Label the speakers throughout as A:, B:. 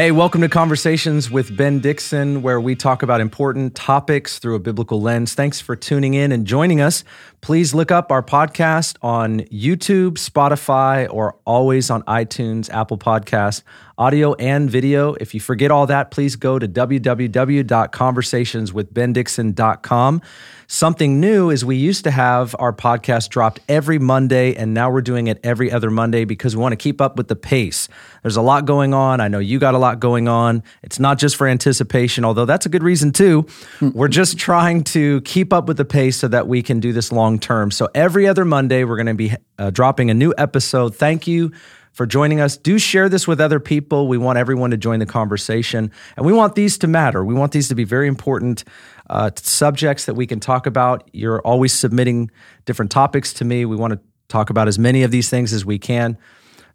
A: Hey, welcome to Conversations with Ben Dixon, where we talk about important topics through a biblical lens. Thanks for tuning in and joining us. Please look up our podcast on YouTube, Spotify, or always on iTunes, Apple Podcasts, audio and video. If you forget all that, please go to www.conversationswithbendixon.com. Something new is we used to have our podcast dropped every Monday, and now we're doing it every other Monday because we want to keep up with the pace. There's a lot going on. I know you got a lot going on. It's not just for anticipation, although that's a good reason too. Hmm. we're just trying to keep up with the pace so that we can do this long term. So every other Monday, we're going to be uh, dropping a new episode. Thank you for joining us. Do share this with other people. We want everyone to join the conversation, and we want these to matter. We want these to be very important uh, subjects that we can talk about. You're always submitting different topics to me. We want to talk about as many of these things as we can.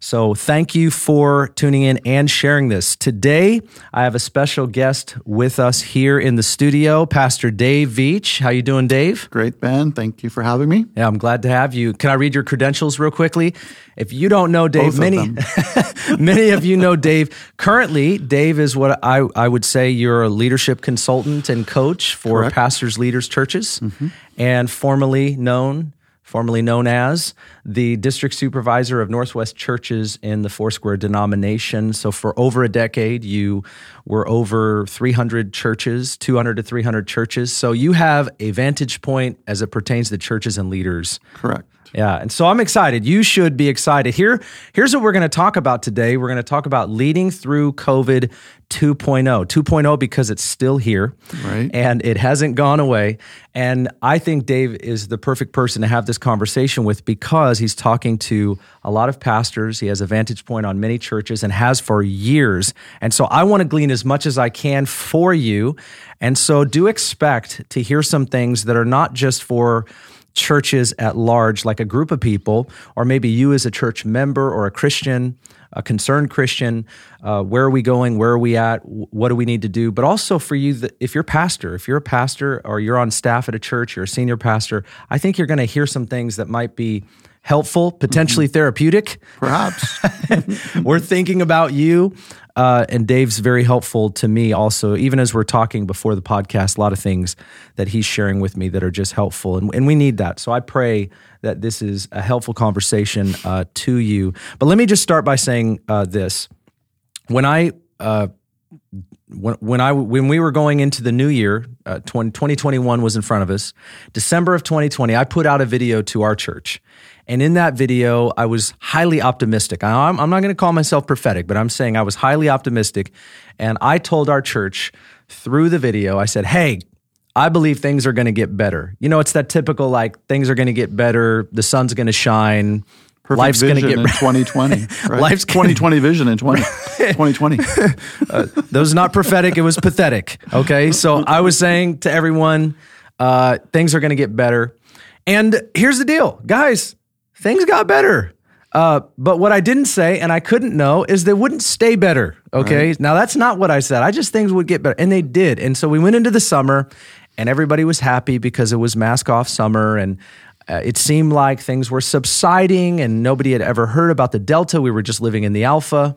A: So thank you for tuning in and sharing this. Today, I have a special guest with us here in the studio, Pastor Dave Veach. How you doing, Dave?
B: Great, Ben. Thank you for having me.
A: Yeah, I'm glad to have you. Can I read your credentials real quickly? If you don't know Dave,
B: Both
A: many many of you know Dave. Currently, Dave is what I, I would say you're a leadership consultant and coach for
B: Correct.
A: pastors, leaders, churches, mm-hmm. and formerly known formerly known as the district supervisor of Northwest churches in the Foursquare denomination. So, for over a decade, you were over 300 churches, 200 to 300 churches. So, you have a vantage point as it pertains to churches and leaders.
B: Correct.
A: Yeah, and so I'm excited. You should be excited. Here, here's what we're going to talk about today. We're going to talk about leading through COVID 2.0. 2.0 because it's still here,
B: Right.
A: And it hasn't gone away. And I think Dave is the perfect person to have this conversation with because he's talking to a lot of pastors. He has a vantage point on many churches and has for years. And so I want to glean as much as I can for you. And so do expect to hear some things that are not just for churches at large, like a group of people, or maybe you as a church member or a Christian, a concerned Christian. Uh, where are we going? Where are we at? What do we need to do? But also for you, that if you're pastor, if you're a pastor or you're on staff at a church, you're a senior pastor, I think you're going to hear some things that might be helpful, potentially therapeutic.
B: Perhaps.
A: we're thinking about you. Uh, and Dave's very helpful to me also, even as we're talking before the podcast, a lot of things that he's sharing with me that are just helpful. And, and we need that. So I pray that this is a helpful conversation uh, to you. But let me just start by saying uh, this. When I, uh, when, when I when we were going into the new year, uh, 20, 2021 was in front of us. December of 2020, I put out a video to our church, and in that video, I was highly optimistic. I'm, I'm not going to call myself prophetic, but I'm saying I was highly optimistic, and I told our church through the video, I said, "Hey." I believe things are going to get better. You know, it's that typical like things are going to get better, the sun's going to shine,
B: Perfect
A: life's going to get
B: in 2020. Right?
A: Life's gonna-
B: 2020 vision in 20, 2020.
A: that was not prophetic. It was pathetic. Okay. So I was saying to everyone, uh, things are going to get better. And here's the deal, guys, things got better. Uh, but what I didn't say and I couldn't know is they wouldn't stay better. Okay. Now that's not what I said. I just things would get better. And they did. And so we went into the summer and everybody was happy because it was mask off summer and uh, it seemed like things were subsiding and nobody had ever heard about the delta we were just living in the alpha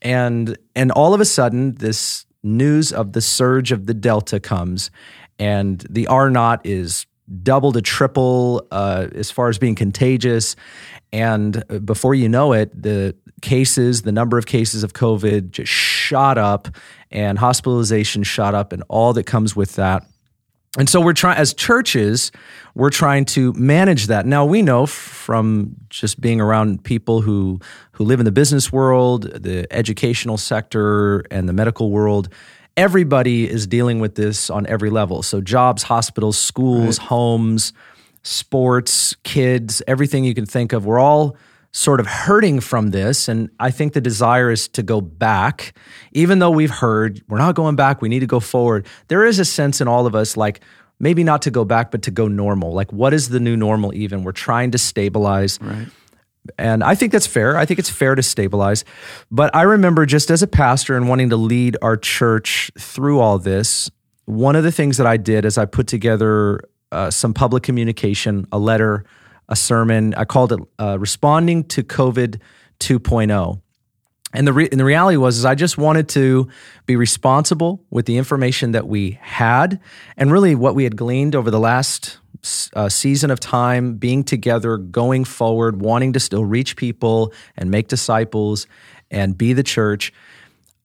A: and and all of a sudden this news of the surge of the delta comes and the r naught is double to triple uh, as far as being contagious and before you know it the cases the number of cases of covid just shot up and hospitalization shot up and all that comes with that and so we're trying, as churches, we're trying to manage that. Now we know from just being around people who who live in the business world, the educational sector, and the medical world. Everybody is dealing with this on every level. So jobs, hospitals, schools, homes, sports, kids, everything you can think of. We're all sort of hurting from this. And I think the desire is to go back, even though we've heard we're not going back, we need to go forward. There is a sense in all of us like, maybe not to go back, but to go normal. Like, what is the new normal even? We're trying to stabilize.
B: Right.
A: And I think that's fair. I think it's fair to stabilize. But I remember just as a pastor and wanting to lead our church through all this, one of the things that I did is I put together uh, some public communication, a letter, a sermon. I called it uh, Responding to COVID 2.0. And the re- and the reality was is I just wanted to be responsible with the information that we had and really what we had gleaned over the last uh, season of time being together going forward wanting to still reach people and make disciples and be the church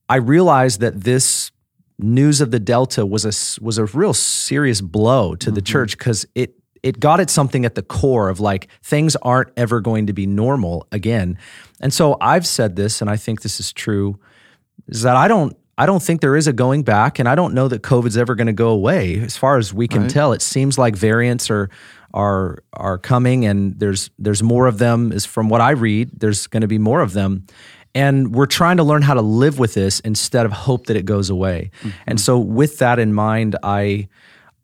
A: I realized that this news of the delta was a was a real serious blow to the mm-hmm. church cuz it it got at something at the core of like things aren't ever going to be normal again. And so I've said this, and I think this is true, is that I don't I don't think there is a going back, and I don't know that COVID's ever going to go away. As far as we can right. tell, it seems like variants are are are coming, and there's there's more of them. Is from what I read, there's going to be more of them, and we're trying to learn how to live with this instead of hope that it goes away. Mm-hmm. And so, with that in mind, I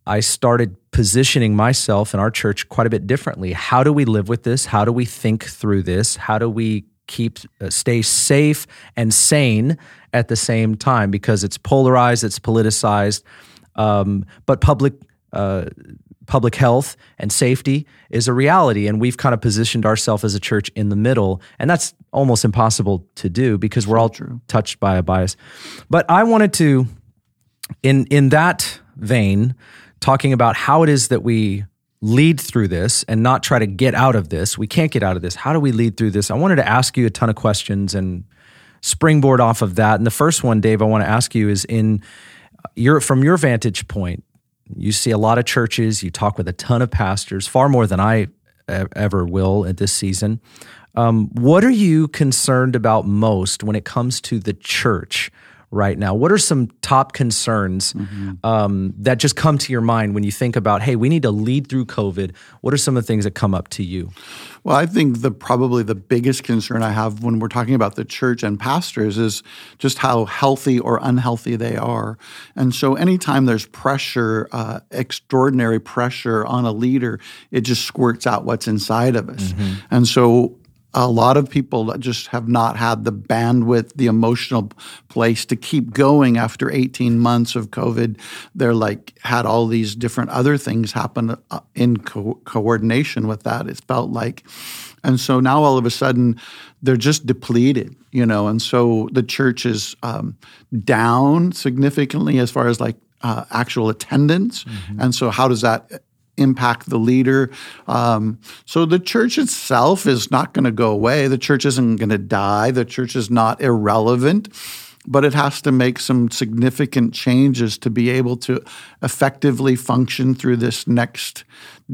A: I started positioning myself and our church quite a bit differently. How do we live with this? How do we think through this? How do we keep uh, stay safe and sane at the same time? Because it's polarized, it's politicized, um, but public. Uh, public health and safety is a reality and we've kind of positioned ourselves as a church in the middle and that's almost impossible to do because we're all True. touched by a bias but i wanted to in in that vein talking about how it is that we lead through this and not try to get out of this. We can't get out of this. How do we lead through this? I wanted to ask you a ton of questions and springboard off of that. And the first one, Dave, I want to ask you is in your from your vantage point, you see a lot of churches, you talk with a ton of pastors, far more than I ever will at this season. Um, what are you concerned about most when it comes to the church right now? What are some top concerns mm-hmm. um, that just come to your mind when you think about, hey, we need to lead through COVID? What are some of the things that come up to you?
B: Well, I think the probably the biggest concern I have when we're talking about the church and pastors is just how healthy or unhealthy they are. And so, anytime there's pressure, uh, extraordinary pressure on a leader, it just squirts out what's inside of us. Mm-hmm. And so, a lot of people just have not had the bandwidth, the emotional place to keep going after 18 months of COVID. They're like had all these different other things happen uh, in co- coordination with that. It felt like. And so now all of a sudden they're just depleted, you know, and so the church is um, down significantly as far as like uh, actual attendance. Mm-hmm. And so, how does that impact the leader. Um, so the church itself is not going to go away. The church isn't going to die. The church is not irrelevant but it has to make some significant changes to be able to effectively function through this next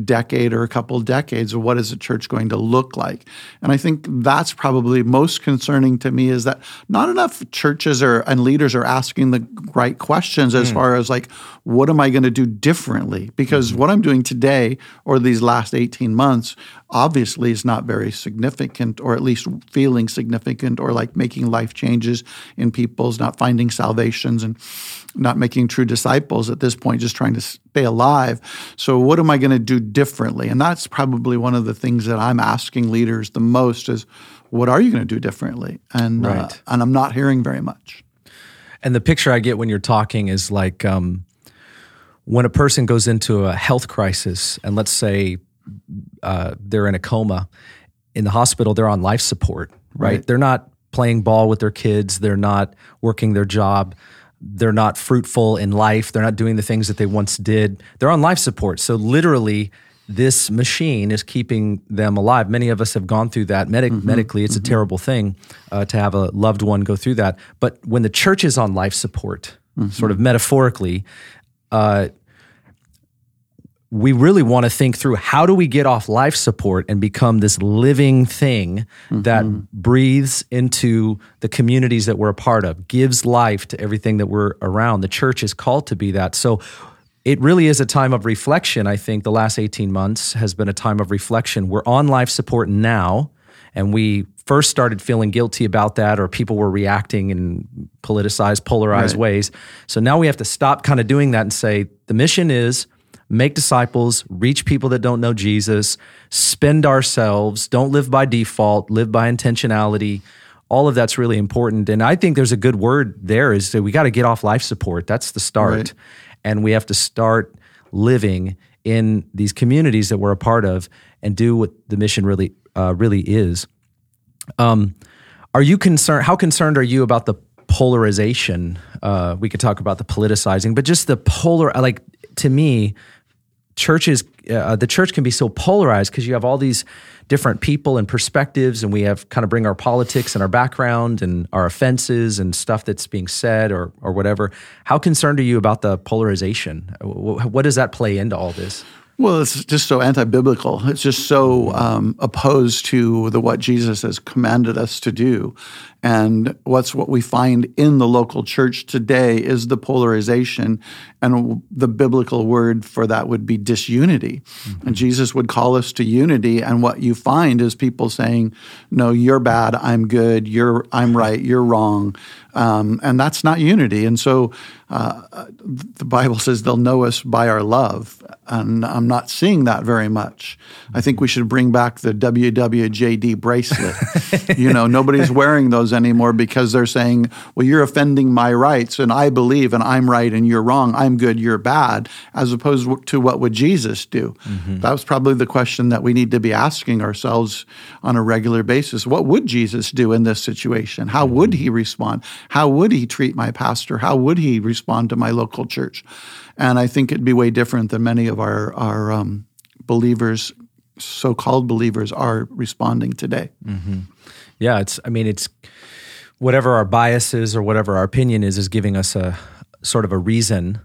B: decade or a couple of decades of what is the church going to look like and i think that's probably most concerning to me is that not enough churches are and leaders are asking the right questions as mm. far as like what am i going to do differently because mm. what i'm doing today or these last 18 months obviously is not very significant or at least feeling significant or like making life changes in people's not finding salvations and not making true disciples at this point, just trying to stay alive. So, what am I going to do differently? And that's probably one of the things that I'm asking leaders the most is, what are you going to do differently? And uh, right. uh, and I'm not hearing very much.
A: And the picture I get when you're talking is like um, when a person goes into a health crisis, and let's say uh, they're in a coma in the hospital, they're on life support, right? right? They're not playing ball with their kids, they're not working their job they're not fruitful in life. They're not doing the things that they once did. They're on life support. So literally, this machine is keeping them alive. Many of us have gone through that Medi- mm-hmm, medically. It's mm-hmm. a terrible thing uh, to have a loved one go through that. But when the church is on life support, mm-hmm. sort of metaphorically, uh, we really want to think through how do we get off life support and become this living thing mm-hmm. that breathes into the communities that we're a part of, gives life to everything that we're around. The church is called to be that. So it really is a time of reflection. I think the last 18 months has been a time of reflection. We're on life support now, and we first started feeling guilty about that, or people were reacting in politicized, polarized right. ways. So now we have to stop kind of doing that and say the mission is make disciples, reach people that don't know Jesus, spend ourselves, don't live by default, live by intentionality. All of that's really important. And I think there's a good word there is that we got to get off life support. That's the start. Right. And we have to start living in these communities that we're a part of and do what the mission really uh, really is. Um, are you concerned? How concerned are you about the polarization? Uh, we could talk about the politicizing, but just the polar. Like to me, churches, uh, the church can be so polarized because you have all these different people and perspectives, and we have kind of bring our politics and our background and our offenses and stuff that's being said or or whatever. How concerned are you about the polarization? What does that play into all this?
B: Well, it's just so anti-biblical. It's just so um, opposed to the what Jesus has commanded us to do, and what's what we find in the local church today is the polarization, and the biblical word for that would be disunity. Mm-hmm. And Jesus would call us to unity, and what you find is people saying, "No, you're bad. I'm good. You're I'm right. You're wrong," um, and that's not unity. And so uh, the Bible says they'll know us by our love, and I'm not seeing that very much. I think we should bring back the WWJD bracelet. you know, nobody's wearing those anymore because they're saying, "Well, you're offending my rights, and I believe, and I'm right, and you're wrong. I'm good, you're bad." As opposed to what would Jesus do? Mm-hmm. That was probably the question that we need to be asking ourselves on a regular basis. What would Jesus do in this situation? How would he respond? How would he treat my pastor? How would he respond to my local church. And I think it'd be way different than many of our, our um, believers, so called believers, are responding today.
A: Mm-hmm. Yeah, it's, I mean, it's whatever our biases or whatever our opinion is, is giving us a sort of a reason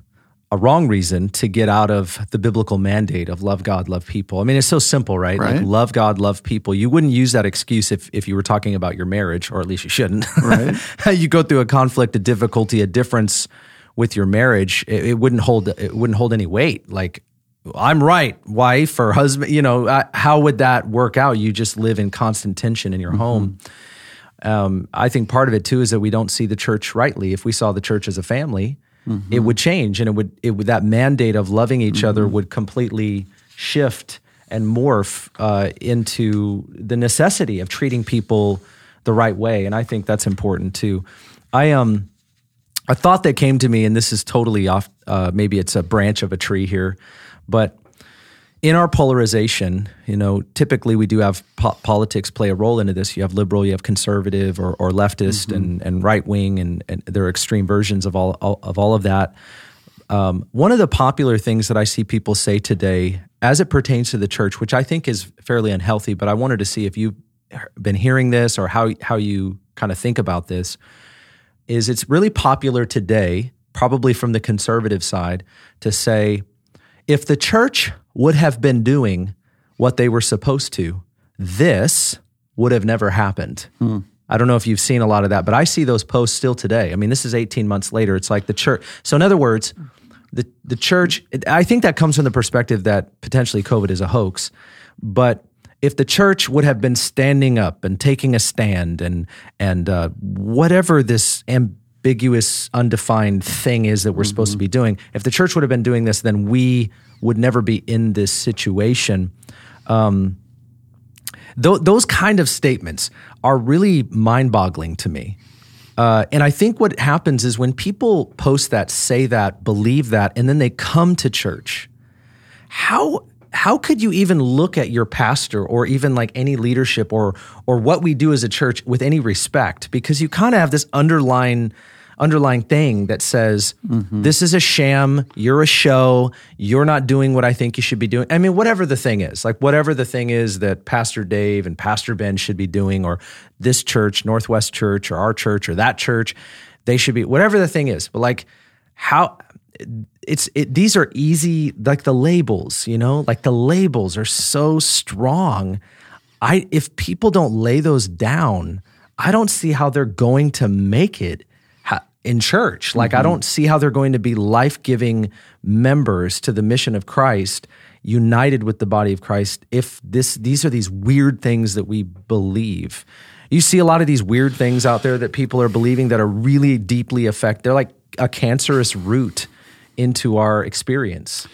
A: a wrong reason to get out of the biblical mandate of love God, love people. I mean, it's so simple, right?
B: right.
A: Like love God, love people. You wouldn't use that excuse if, if you were talking about your marriage, or at least you shouldn't.
B: Right.
A: you go through a conflict, a difficulty, a difference with your marriage, it, it, wouldn't hold it wouldn't hold any weight. Like I'm right, wife or husband. You know, uh, how would that work out? You just live in constant tension in your mm-hmm. home. Um, I think part of it too is that we don't see the church rightly. If we saw the church as a family, mm-hmm. it would change, and it would it would that mandate of loving each mm-hmm. other would completely shift and morph uh, into the necessity of treating people the right way. And I think that's important too. I um a thought that came to me, and this is totally off, uh, maybe it's a branch of a tree here, but in our polarization, you know, typically we do have po- politics play a role into this. You have liberal, you have conservative, or, or leftist, mm-hmm. and, and right wing, and, and there are extreme versions of all, all of all of that. Um, one of the popular things that I see people say today, as it pertains to the church, which I think is fairly unhealthy, but I wanted to see if you've been hearing this or how how you kind of think about this is it's really popular today, probably from the conservative side, to say if the church would have been doing what they were supposed to, this would have never happened. Hmm. I don't know if you've seen a lot of that, but I see those posts still today. I mean, this is 18 months later. It's like the church. So, in other words, the, the church, I think that comes from the perspective that potentially COVID is a hoax, but if the church would have been standing up and taking a stand and and uh, whatever this ambiguous, undefined thing is that we're mm-hmm. supposed to be doing, if the church would have been doing this, then we would never be in this situation. Um, th- those kind of statements are really mind-boggling to me. Uh, and I think what happens is when people post that, say that, believe that, and then they come to church, how how could you even look at your pastor or even like any leadership or or what we do as a church with any respect? Because you kind of have this underlying underlying thing that says mm-hmm. this is a sham. You're a show. You're not doing what i think you should be doing. I mean whatever the thing is like whatever the thing is that pastor dave and pastor ben should be doing or this church northwest church or our church or that church they should be whatever the thing is. But like how it's it, these are easy like the labels you know? Like the labels are so strong. I if people don't lay those down i don't see how they're going to make it in church. Like mm-hmm. i don't see how they're going to be life-giving members to the mission of christ united with the body of christ if this these are these weird things that we believe. You see a lot of these weird things out there that people are believing that are really deeply affect they're like a cancerous root into our experience.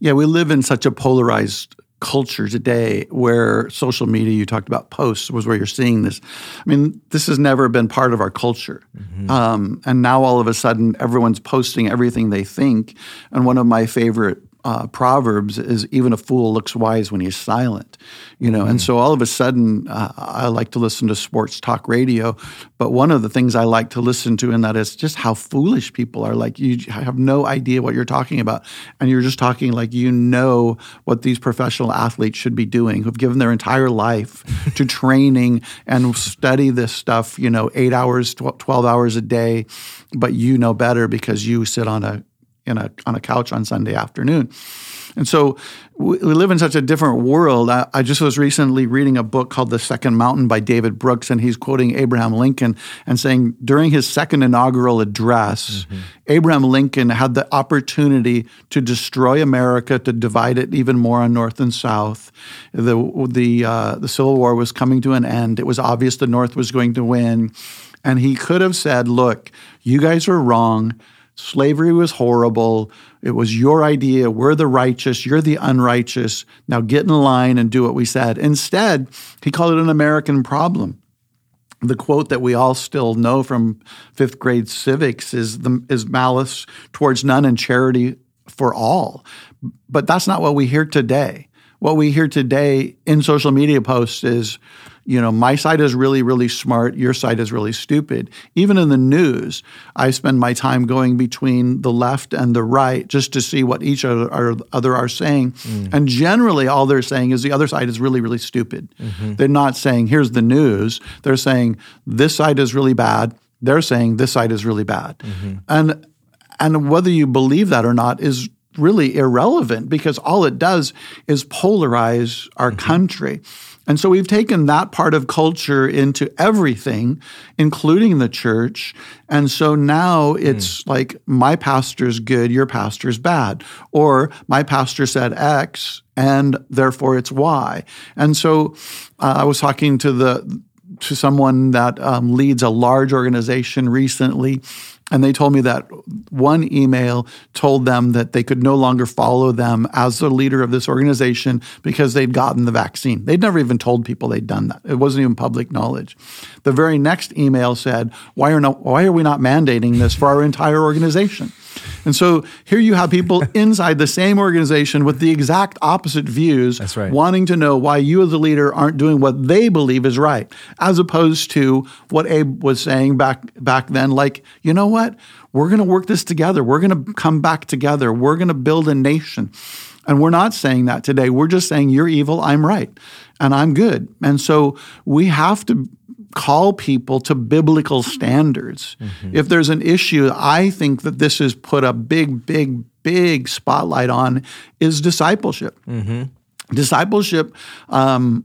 B: Yeah, we live in such a polarized culture today where social media, you talked about posts, was where you're seeing this. I mean, this has never been part of our culture. Mm-hmm. Um, and now all of a sudden, everyone's posting everything they think. And one of my favorite uh, Proverbs is even a fool looks wise when he's silent, you know. And so all of a sudden, uh, I like to listen to sports talk radio, but one of the things I like to listen to in that is just how foolish people are. Like you have no idea what you're talking about, and you're just talking like you know what these professional athletes should be doing, who've given their entire life to training and study this stuff, you know, eight hours, twelve hours a day, but you know better because you sit on a in a on a couch on Sunday afternoon. And so we, we live in such a different world. I, I, just was recently reading a book called The Second Mountain by David Brooks, and he's quoting Abraham Lincoln and saying during his second inaugural address, mm-hmm. Abraham Lincoln had the opportunity to destroy America, to divide it even more on North and South. The the uh, the Civil War was coming to an end. It was obvious the North was going to win. And he could have said, Look, you guys are wrong. Slavery was horrible. It was your idea. We're the righteous. You're the unrighteous. Now get in line and do what we said. Instead, he called it an American problem. The quote that we all still know from fifth grade civics is, the, is malice towards none and charity for all. But that's not what we hear today. What we hear today in social media posts is you know, my side is really, really smart, your side is really stupid. Even in the news, I spend my time going between the left and the right just to see what each other are, other are saying. Mm. And generally, all they're saying is the other side is really, really stupid. Mm-hmm. They're not saying, here's the news. They're saying, this side is really bad. They're saying, this side is really bad. Mm-hmm. And and whether you believe that or not is really irrelevant because all it does is polarize our mm-hmm. country. And so we've taken that part of culture into everything, including the church. And so now it's mm. like my pastor's good, your pastor's bad. Or my pastor said X and therefore it's Y. And so uh, I was talking to the to someone that um, leads a large organization recently and they told me that one email told them that they could no longer follow them as the leader of this organization because they'd gotten the vaccine. They'd never even told people they'd done that. It wasn't even public knowledge. The very next email said, why are, why are we not mandating this for our entire organization? And so here you have people inside the same organization with the exact opposite views,
A: That's right.
B: wanting to know why you as a leader aren't doing what they believe is right, as opposed to what Abe was saying back back then, like, you know what? We're gonna work this together. We're gonna come back together. We're gonna build a nation. And we're not saying that today. We're just saying you're evil, I'm right, and I'm good. And so we have to call people to biblical standards. Mm-hmm. If there's an issue, I think that this has put a big, big, big spotlight on is discipleship. Mm-hmm. Discipleship um,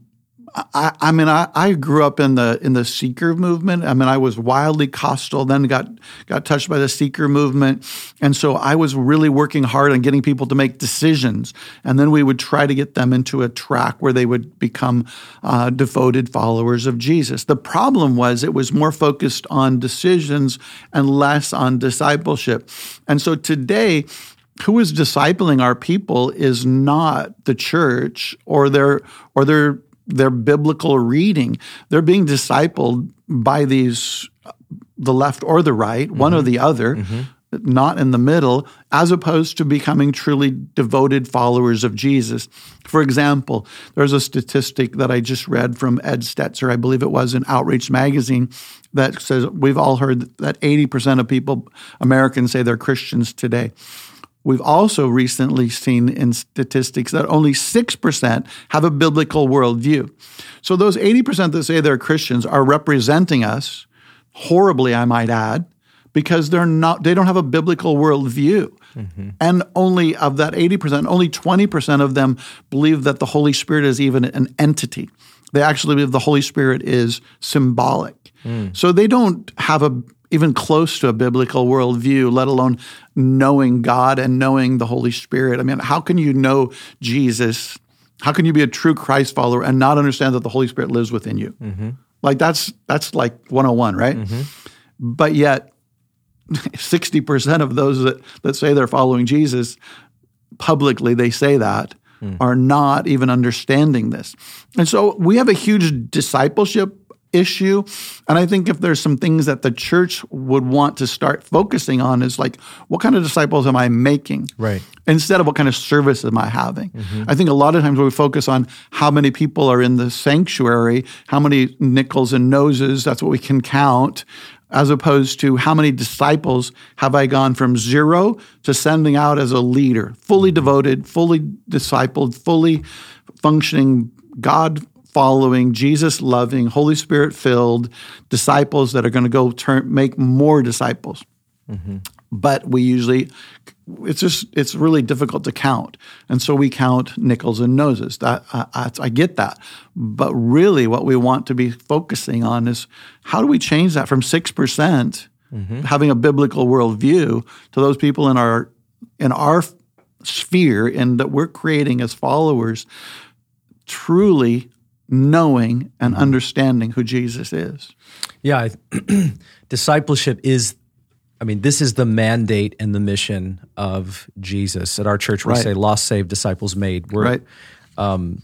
B: I, I, mean, I, I, grew up in the in the seeker movement. I mean, I was wildly Costal, then got got touched by the seeker movement, and so I was really working hard on getting people to make decisions, and then we would try to get them into a track where they would become uh, devoted followers of Jesus. The problem was it was more focused on decisions and less on discipleship, and so today who is discipling our people is not the church or their or their their biblical reading. They're being discipled by these, the left or the right, mm-hmm. one or mm-hmm. the other. Mm-hmm not in the middle, as opposed to becoming truly devoted followers of Jesus. For example, there's a statistic that I just read from Ed Stetzer, I believe it was in Outreach Magazine, that says we've all heard that 80% of people, Americans, say they're Christians today. We've also recently seen in statistics that only 6% have a biblical worldview. So those 80% that say they're Christians are representing us horribly, I might add, because they're not they don't have a biblical worldview. Mm-hmm. And only of that 80%, only 20% of them believe that the Holy Spirit is even an entity. They actually believe the Holy Spirit is symbolic. Mm. So they don't have a even close to a biblical worldview, let alone knowing God and knowing the Holy Spirit. I mean, how can you know Jesus? How can you be a true Christ follower and not understand that the Holy Spirit lives within you? Mm-hmm. Like that's that's like 101, right? Mm-hmm. But yet 60% of those that, that say they're following Jesus publicly they say that mm. are not even understanding this. And so we have a huge discipleship issue. And I think if there's some things that the church would want to start focusing on is like, what kind of disciples am I making?
A: Right.
B: Instead of what kind of service am I having? Mm-hmm. I think a lot of times we focus on how many people are in the sanctuary, how many nickels and noses, that's what we can count, as opposed to how many disciples have I gone from zero to sending out as a leader, fully mm-hmm. devoted, fully discipled, fully functioning, God following, Jesus loving, Holy Spirit filled disciples that are going to go turn make more disciples. Mm-hmm. But we usually it's just it's really difficult to count, and so we count nickels and noses. That I, I, I get that, but really, what we want to be focusing on is how do we change that from six percent mm-hmm. having a biblical worldview to those people in our in our sphere and that we're creating as followers truly knowing and mm-hmm. understanding who Jesus is.
A: Yeah, discipleship is. I mean, this is the mandate and the mission of Jesus. At our church, we
B: Right.
A: say "lost, saved, disciples made." We're,
B: Right?
A: Um,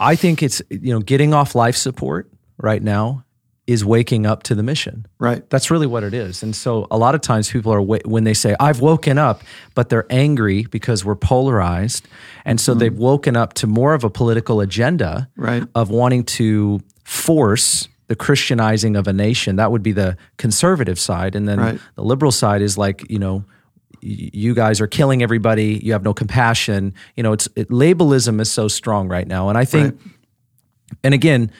A: I think it's you know getting off life support right now is waking up to the mission.
B: Right.
A: That's really what it is. And so a lot of times people are when they say I've woken up, but they're angry because we're polarized, and so hmm. they've woken up to more of a political agenda
B: Right.
A: of wanting to force the Christianizing of a nation. That would be the conservative side, and then
B: Right.
A: the liberal side is like you know. You guys are killing everybody. You have no compassion. You know, it's it, labelism is so strong right now, and I think and again,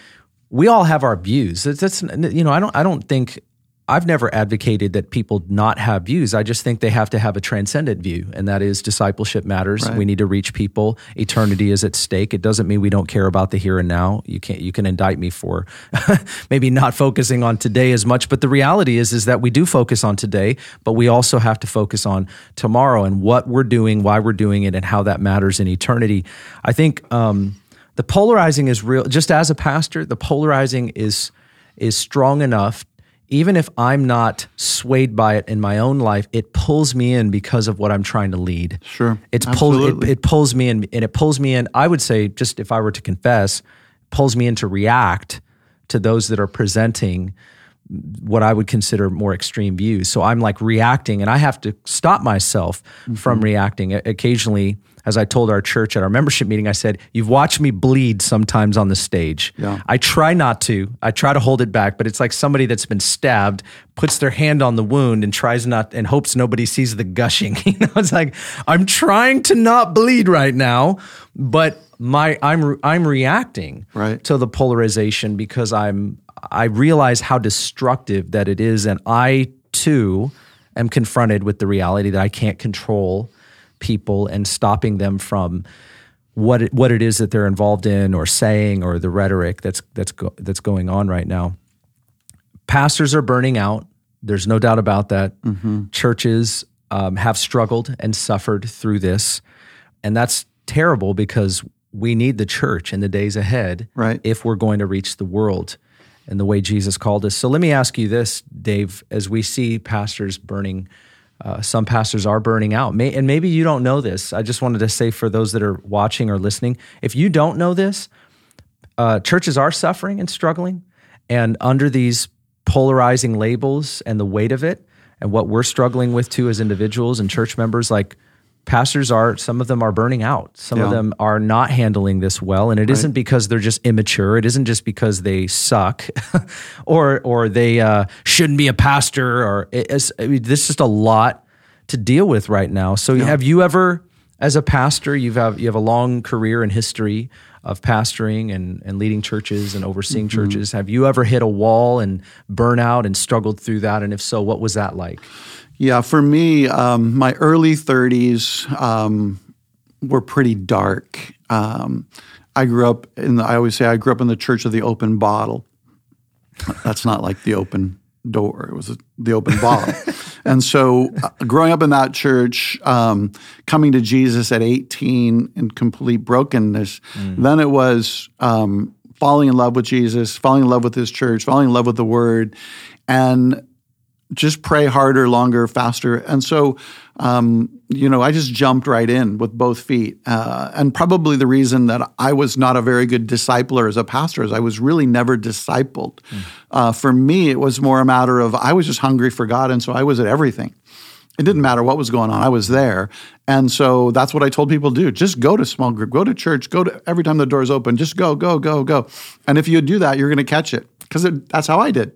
A: we all have our views. It's, it's you know, I don't I don't think I've never advocated that people not have views. I just think they have to have a transcendent view, and that is discipleship matters. We need to reach people. Eternity is at stake. It doesn't mean we don't care about the here and now. You can't you can indict me for maybe not focusing on today as much, but the reality is is that we do focus on today, but we also have to focus on tomorrow and what we're doing, why we're doing it, and how that matters in eternity. I think um, the polarizing is real. Just as a pastor, the polarizing is is strong enough. Even if I'm not swayed by it in my own life, it pulls me in because of what I'm trying to lead.
B: Sure.
A: It's pull, it, it pulls me in, and it pulls me in. I would say, just if I were to confess, pulls me in to react to those that are presenting what I would consider more extreme views. So I'm like reacting, and I have to stop myself
B: Mm-hmm.
A: from reacting. Occasionally, as I told our church at our membership meeting, I said, You've watched me bleed sometimes on the stage.
B: Yeah.
A: I try not to. I try to hold it back, but it's like somebody that's been stabbed puts their hand on the wound and tries not and hopes nobody sees the gushing. You know, it's like I'm trying to not bleed right now, but my I'm I'm reacting
B: Right.
A: to the polarization because I'm I realize how destructive that it is, and I too am confronted with the reality that I can't control people and stopping them from what it, what it is that they're involved in or saying or the rhetoric that's that's go, that's going on right now. Pastors are burning out. There's no doubt about that. Churches um, have struggled and suffered through this, and that's terrible because we need the church in the days ahead
B: Right.
A: if we're going to reach the world and the way Jesus called us. So let me ask you this, Dave, as we see pastors burning, uh, some pastors are burning out. May, and maybe you don't know this. I just wanted to say for those that are watching or listening, if you don't know this, uh, churches are suffering and struggling. And under these polarizing labels and the weight of it, and what we're struggling with too as individuals and church members, like pastors are, some of them are burning out. Some of them are not handling this well. And it not because they're just immature. It isn't just because they suck or, or they uh, shouldn't be a pastor or it's, I mean, this is just a lot to deal with right now. So have you ever, as a pastor, you've have, you have a long career and history of pastoring and, and leading churches and overseeing
B: Mm-hmm.
A: churches. Have you ever hit a wall and burnout and struggled through that? And if so, what was that like?
B: Yeah, for me, um, my early 30s um, were pretty dark. Um, I grew up in the, I always say I grew up in the church of the open bottle. That's not like the open door, it was the open bottle. and so, uh, growing up in that church, um, coming to Jesus at 18 in complete brokenness, then it was um, falling in love with Jesus, falling in love with his church, falling in love with the word. And just pray harder, longer, faster. And so, um, you know, I just jumped right in with both feet. Uh, and probably the reason that I was not a very good discipler as a pastor is I was really never discipled. Mm. Uh, for me, it was more a matter of I was just hungry for God. And so I was at everything. It didn't matter what was going on. I was there. And so that's what I told people to do. Just go to small group, go to church, go to every time the doors open, just go, go, go, go. And if you do that, you're going to catch it because that's how I did.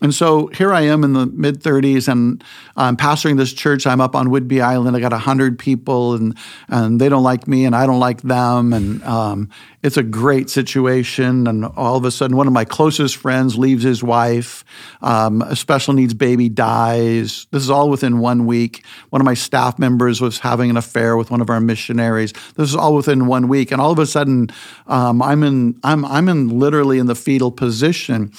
B: And so here I am in the mid 30s, and I'm pastoring this church. I'm up on Whidbey Island. I got 100 people, and, and they don't like me, and I don't like them. And um, it's a great situation. And all of a sudden, one of my closest friends leaves his wife. Um, a special needs baby dies. This is all within one week. One of my staff members was having an affair with one of our missionaries. This is all within one week. And all of a sudden, um, I'm in I'm I'm in literally in the fetal position.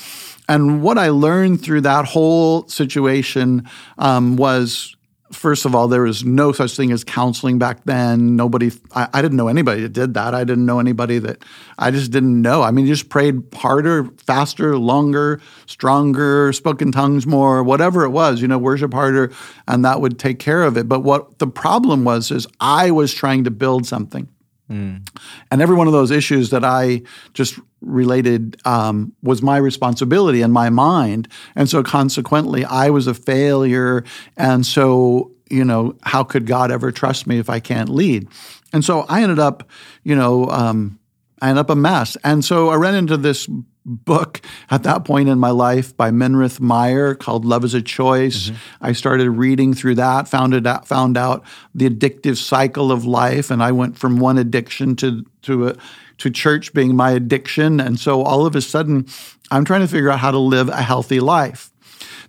B: And what I learned through that whole situation um, was first of all, there was no such thing as counseling back then. Nobody, I, I, didn't know anybody that did that. I didn't know anybody that, I just didn't know. I mean, you just prayed harder, faster, longer, stronger, spoke in tongues more, whatever it was, you know, worship harder, and that would take care of it. But what the problem was is I was trying to build something. Mm. And every one of those issues that I just related um, was my responsibility in my mind. And so consequently, I was a failure. And so, you know, how could God ever trust me if I can't lead? And so I ended up, you know, um, I ended up a mess. And so I ran into this book at that point in my life by Minirth Meier called Love is a Choice. Mm-hmm. I started reading through that, found it out, found out the addictive cycle of life, and I went from one addiction to to a, to church being my addiction, and so all of a sudden, I'm trying to figure out how to live a healthy life.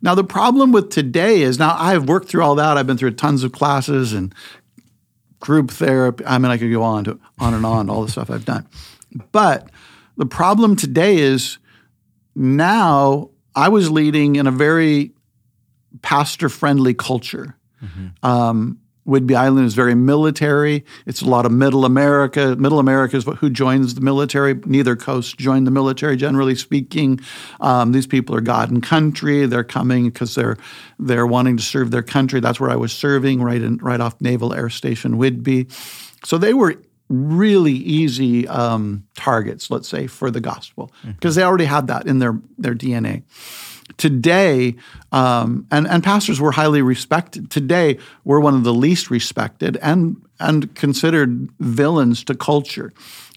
B: Now the problem with today is now I've worked through all that. I've been through tons of classes and group therapy. I mean, I could go on to on and on all the stuff I've done, but the problem today is now I was leading in a very pastor friendly culture. Mm-hmm. Um, Whidbey Island is very military. It's a lot of middle America. Middle America is who joins the military. Neither coast join the military, generally speaking. Um, these people are God and country. They're coming because they're they're wanting to serve their country. That's where I was serving, right in right off Naval Air Station Whidbey. So they were really easy um, targets, let's say, for the gospel, because mm-hmm. they already had that in their, their DNA. Today, um, and, and pastors were highly respected. Today, we're one of the least respected and, and considered villains to culture.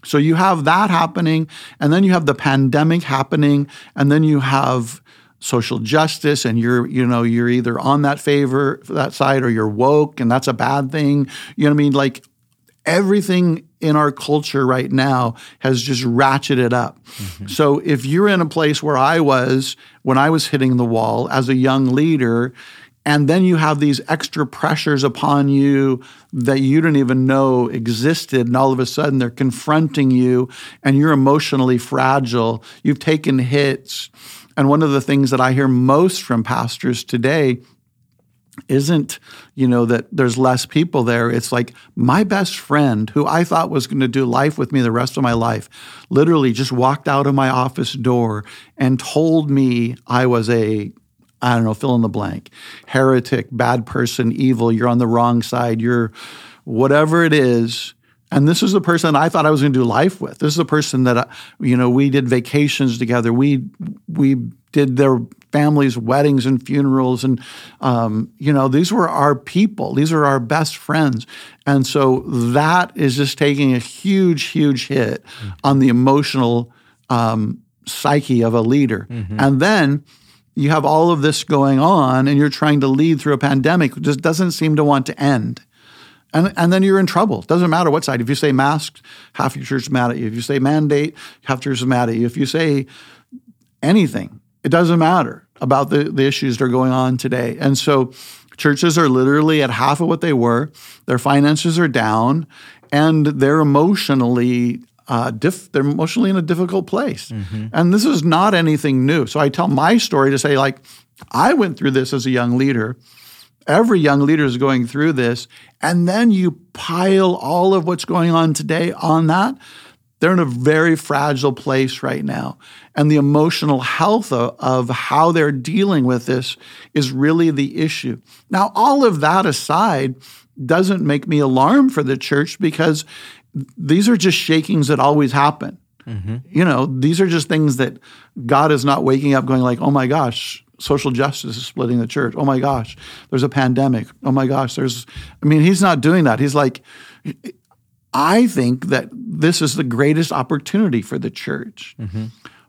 B: So you have that happening, and then you have the pandemic happening, and then you have social justice and you're you know you're either on that favor that side or you're woke and that's a bad thing you know what i mean like everything in our culture right now has just ratcheted up. Mm-hmm. So if you're in a place where I was when I was hitting the wall as a young leader, and then you have these extra pressures upon you that you didn't even know existed, and all of a sudden they're confronting you, and you're emotionally fragile. You've taken hits. And one of the things that I hear most from pastors today isn't you know that there's less people there. It's like my best friend who i thought was going to do life with me the rest of my life literally just walked out of my office door and told me i was a i don't know fill in the blank heretic bad person evil you're on the wrong side you're whatever it is and this is the person I thought I was going to do life with. This is the person that you know we did vacations together. We we did their families' weddings and funerals, and um, you know these were our people. These are our best friends, and so that is just taking a huge, huge hit mm-hmm. on the emotional um, psyche of a leader. Mm-hmm. And then you have all of this going on, and you're trying to lead through a pandemic, which just doesn't seem to want to end. And, and then you're in trouble. It doesn't matter what side. If you say masks, half your church is mad at you. If you say mandate, half your church is mad at you. If you say anything, it doesn't matter about the, the issues that are going on today. And so churches are literally at half of what they were, their finances are down, and they're emotionally uh, diff- they're emotionally in a difficult place. Mm-hmm. And this is not anything new. So I tell my story to say, like, I went through this as a young leader. Every young leader is going through this. And then you pile all of what's going on today on that they're in a very fragile place right now. And the emotional health of, of, how they're dealing with this is really the issue. Now, all of that aside doesn't make me alarmed for the church because these are just shakings that always happen. Mm-hmm. You know, these are just things that God is not waking up going like, oh my gosh, social justice is splitting the church. Oh my gosh, there's a pandemic. Oh my gosh, there's, I mean, he's not doing that. He's like, I think that this is the greatest opportunity for the church. Mm-hmm.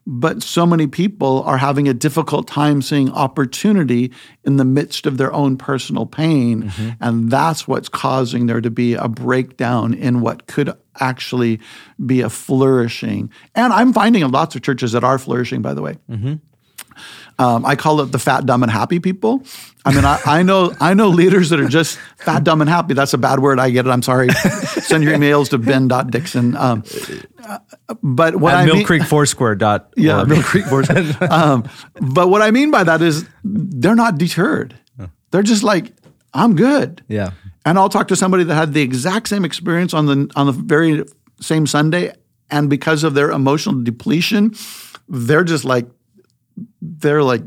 B: But so many people are having a difficult time seeing opportunity in the midst of their own personal pain. Mm-hmm. And that's what's causing there to be a breakdown in what could actually be a flourishing. And I'm finding lots of churches that are flourishing, by the way. Mm-hmm. Um, I call it the fat, dumb, and happy people. I mean, I, I, know I know leaders that are just fat, dumb, and happy. That's a bad word. I get it. I'm sorry. Send your emails to ben.dixon. Um, but what
A: At
B: I
A: Mill
B: mean,
A: Creek Foursquare dot
B: yeah, Mill Creek Foursquare. um, but what I mean by that is they're not deterred. They're just like, I'm good.
A: Yeah.
B: And I'll talk to somebody that had the exact same experience on the on the very same Sunday, and because of their emotional depletion, they're just like they're like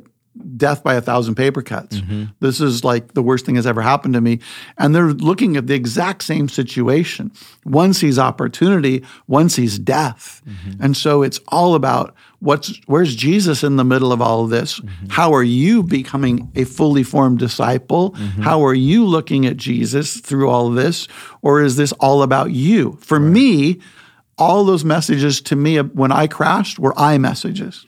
B: death by a thousand paper cuts. Mm-hmm. This is like the worst thing has ever happened to me. And they're looking at the exact same situation. One sees opportunity, one sees death. Mm-hmm. And so it's all about what's where's Jesus in the middle of all of this? Mm-hmm. How are you becoming a fully formed disciple? Mm-hmm. How are you looking at Jesus through all of this? Or is this all about you? For right. me, all those messages to me when I crashed were I messages.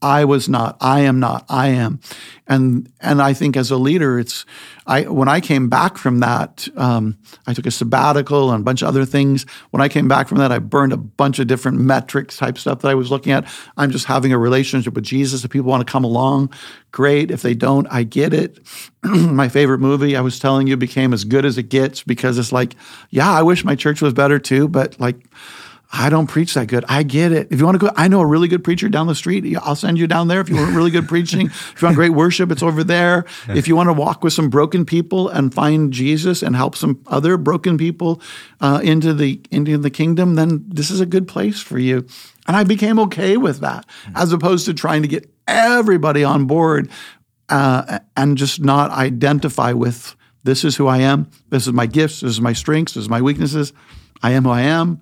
B: I was not. I am not. I am, and and I think as a leader, it's I when I came back from that, um, I took a sabbatical and a bunch of other things. When I came back from that, I burned a bunch of different metrics type stuff that I was looking at. I'm just having a relationship with Jesus. If people want to come along, great. If they don't, I get it. my favorite movie, I was telling you, became as good as it gets because it's like, yeah, I wish my church was better too, but like I don't preach that good. I get it. If you want to go, I know a really good preacher down the street. I'll send you down there. If you want really good preaching, if you want great worship, it's over there. If you want to walk with some broken people and find Jesus and help some other broken people uh, into the into the kingdom, then this is a good place for you. And I became okay with that, as opposed to trying to get everybody on board uh, and just not identify with this is who I am. This is my gifts. This is my strengths. This is my weaknesses. I am who I am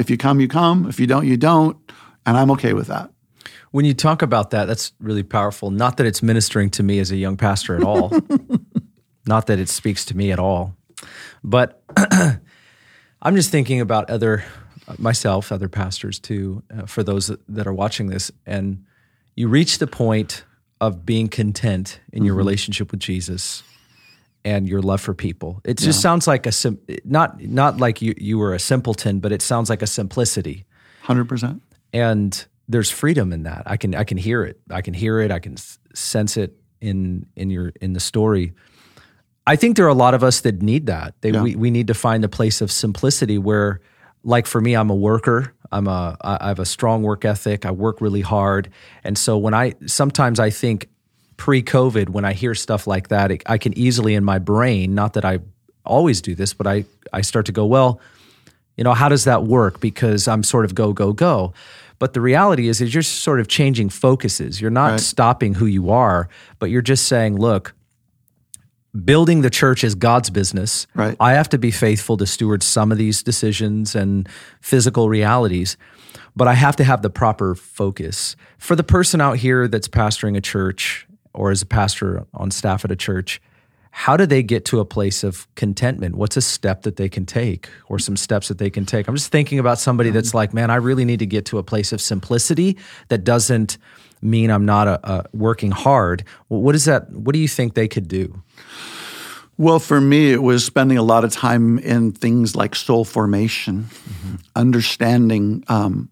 B: if you come, you come. If you don't, you don't. And I'm okay with that.
A: When you talk about that, that's really powerful. Not that it's ministering to me as a young pastor at all, not that it speaks to me at all. But I'm just thinking about other, myself, other pastors too, uh, for those that are watching this. And you reach the point of being content in your mm-hmm. relationship with Jesus and your love for people. It just yeah. sounds like a sim- not not like you you were a simpleton, but it sounds like a simplicity.
B: Hundred percent.
A: And there's freedom in that. I can I can hear it. I can hear it. I can sense it in in your in the story. I think there are a lot of us that need that. They, yeah. we we need to find a place of simplicity where, like for me, I'm a worker. I'm a I have a strong work ethic. I work really hard, and so when I sometimes I think pre-COVID, when I hear stuff like that, it, I can easily in my brain, not that I always do this, but I I start to go, well, you know, how does that work? Because I'm sort of go go go. But the reality is, is you're sort of changing focuses. You're not right. stopping who you are, but you're just saying, look, building the church is God's business.
B: Right.
A: I have to be faithful to steward some of these decisions and physical realities, but I have to have the proper focus. For the person out here that's pastoring a church or as a pastor on staff at a church, how do they get to a place of contentment? What's a step that they can take or some steps that they can take? I'm just thinking about somebody that's like, man, I really need to get to a place of simplicity that doesn't mean I'm not a, a working hard. What is that? What do you think they could do?
B: Well, for me, it was spending a lot of time in things like soul formation, mm-hmm. understanding um,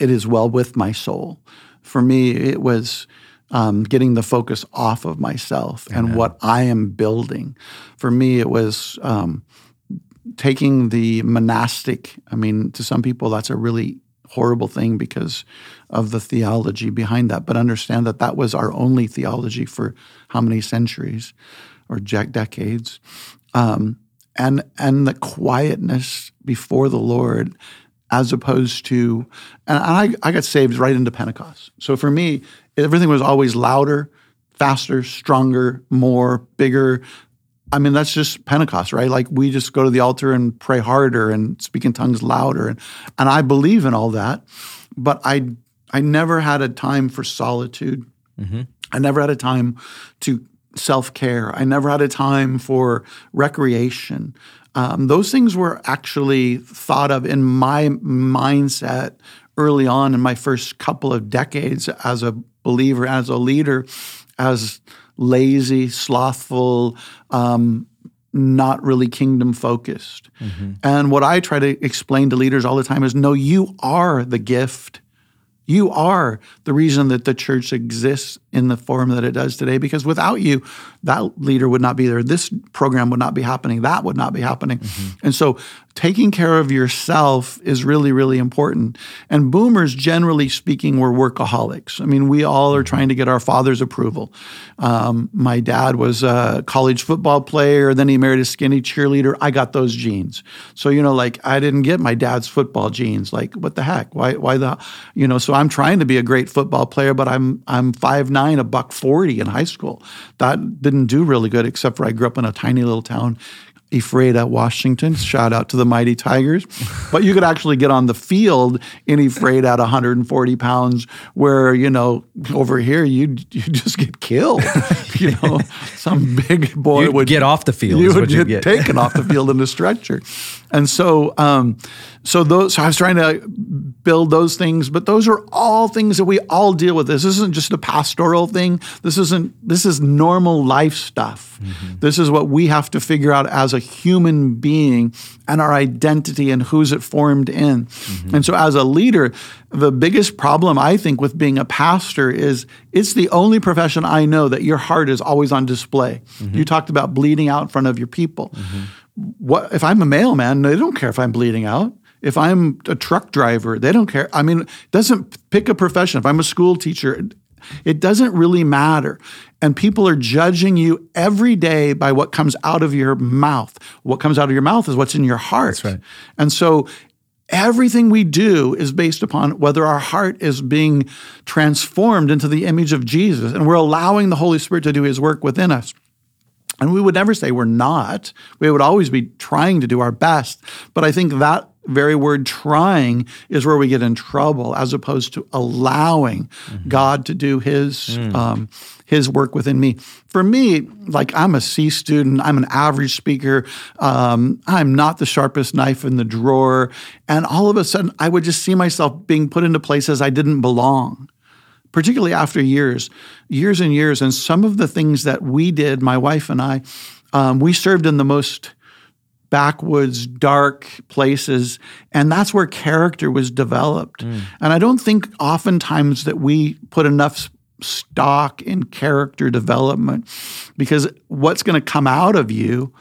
B: it is well with my soul. For me, it was um, getting the focus off of myself Amen. and what I am building. For me, it was um, taking the monastic. I mean, to some people, that's a really horrible thing because of the theology behind that. But understand that that was our only theology for how many centuries or decades. Um, and and the quietness before the Lord as opposed to, and I, I got saved right into Pentecost. So for me, everything was always louder, faster, stronger, more, bigger. I mean, that's just Pentecost, right? Like we just go to the altar and pray harder and speak in tongues louder. And, and I believe in all that. But I, I never had a time for solitude. Mm-hmm. I never had a time to self care. I never had a time for recreation. Um, those things were actually thought of in my mindset early on in my first couple of decades as a believer, as a leader, as lazy, slothful, um, not really kingdom focused. Mm-hmm. And what I try to explain to leaders all the time is no, you are the gift. You are the reason that the church exists in the form that it does today because without you, that leader would not be there. This program would not be happening. That would not be happening. Mm-hmm. And so taking care of yourself is really, really important. And boomers, generally speaking, were workaholics. I mean, we all are trying to get our father's approval. Um, my dad was a college football player, then he married a skinny cheerleader. I got those genes. So, you know, like I didn't get my dad's football genes. Like, what the heck? Why, why the, you know, so I'm trying to be a great football player, but I'm, I'm five nine nine, a buck 40 in high school. That didn't do really good, except for I grew up in a tiny little town Ephrata, Washington. Shout out to the Mighty Tigers. But you could actually get on the field in Ephrata at 140 pounds, where, you know, over here you you just get killed. you know, some big boy
A: You'd
B: would
A: get off the field.
B: You would get, get, taken off the field in a stretcher. And so, um, so those, so I was trying to build those things, but those are all things that we all deal with. This isn't just a pastoral thing. This isn't, this is normal life stuff. Mm-hmm. This is what we have to figure out as a human being and our identity and who's it formed in. Mm-hmm. And so as a leader, the biggest problem I think with being a pastor is it's the only profession I know that your heart is always on display. Mm-hmm. You talked about bleeding out in front of your people. Mm-hmm what if I'm a mailman? They don't care if I'm bleeding out. If I'm a truck driver, they don't care. I mean, it doesn't pick a profession. If I'm a school teacher, it doesn't really matter. And people are judging you every day by what comes out of your mouth. What comes out of your mouth is what's in your heart.
A: That's right.
B: And so everything we do is based upon whether our heart is being transformed into the image of Jesus and we're allowing the Holy Spirit to do his work within us. And we would never say we're not. We would always be trying to do our best. But I think that very word trying is where we get in trouble as opposed to allowing mm-hmm. God to do his mm. um, his work within me. For me, like I'm a C student, I'm an average speaker, um, I'm not the sharpest knife in the drawer, and all of a sudden I would just see myself being put into places I didn't belong particularly after years, years and years. And some of the things that we did, my wife and I, um, we served in the most backwoods, dark places, and that's where character was developed. Mm. And I don't think oftentimes that we put enough stock in character development because what's going to come out of you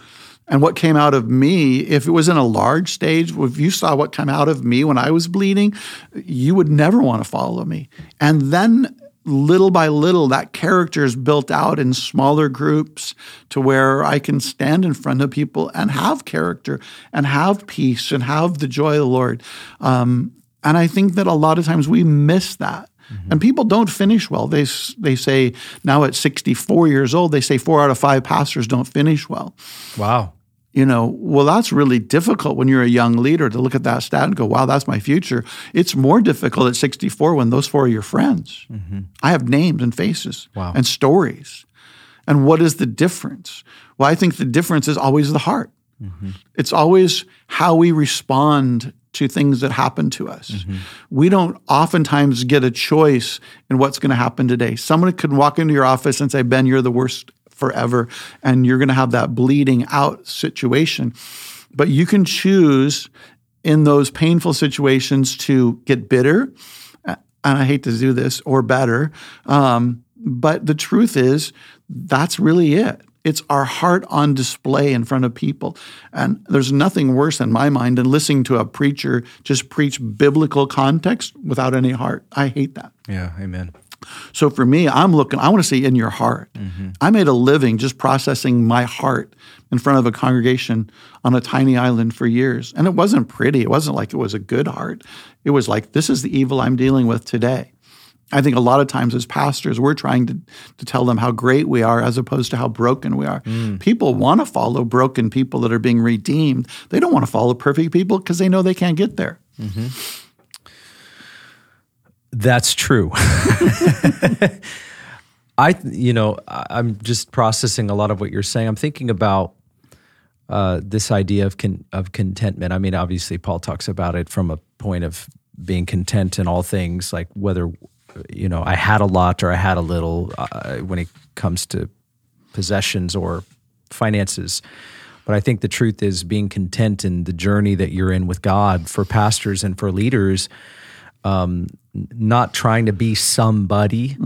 B: and what came out of me, if it was in a large stage, if you saw what came out of me when I was bleeding, you would never want to follow me. And then little by little, that character is built out in smaller groups to where I can stand in front of people and have character and have peace and have the joy of the Lord. Um, and I think that a lot of times we miss that. Mm-hmm. And people don't finish well. They, they say now at 64 years old, they say four out of five pastors don't finish well.
A: Wow.
B: You know, well, that's really difficult when you're a young leader to look at that stat and go, wow, that's my future. It's more difficult at 64 when those four are your friends. Mm-hmm. I have names and faces
A: wow.
B: and stories. And what is the difference? Well, I think the difference is always the heart. Mm-hmm. It's always how we respond to things that happen to us. Mm-hmm. We don't oftentimes get a choice in what's going to happen today. Someone could walk into your office and say, Ben, you're the worst forever, and you're going to have that bleeding out situation. But you can choose in those painful situations to get bitter, and I hate to do this, or better. Um, but the truth is, that's really it. It's our heart on display in front of people. And there's nothing worse in my mind than listening to a preacher just preach biblical context without any heart. I hate that.
A: Yeah, amen.
B: So for me, I'm looking, I want to see in your heart. Mm-hmm. I made a living just processing my heart in front of a congregation on a tiny island for years. And it wasn't pretty. It wasn't like it was a good heart. It was like, this is the evil I'm dealing with today. I think a lot of times as pastors, we're trying to, to tell them how great we are as opposed to how broken we are. Mm. People want to follow broken people that are being redeemed. They don't want to follow perfect people because they know they can't get there. Mm-hmm.
A: That's true. I, you know, I'm just processing a lot of what you're saying. I'm thinking about uh, this idea of con- of contentment. I mean, obviously, Paul talks about it from a point of being content in all things, like whether you know I had a lot or I had a little uh, when it comes to possessions or finances. But I think the truth is being content in the journey that you're in with God for pastors and for leaders um, not trying to be somebody,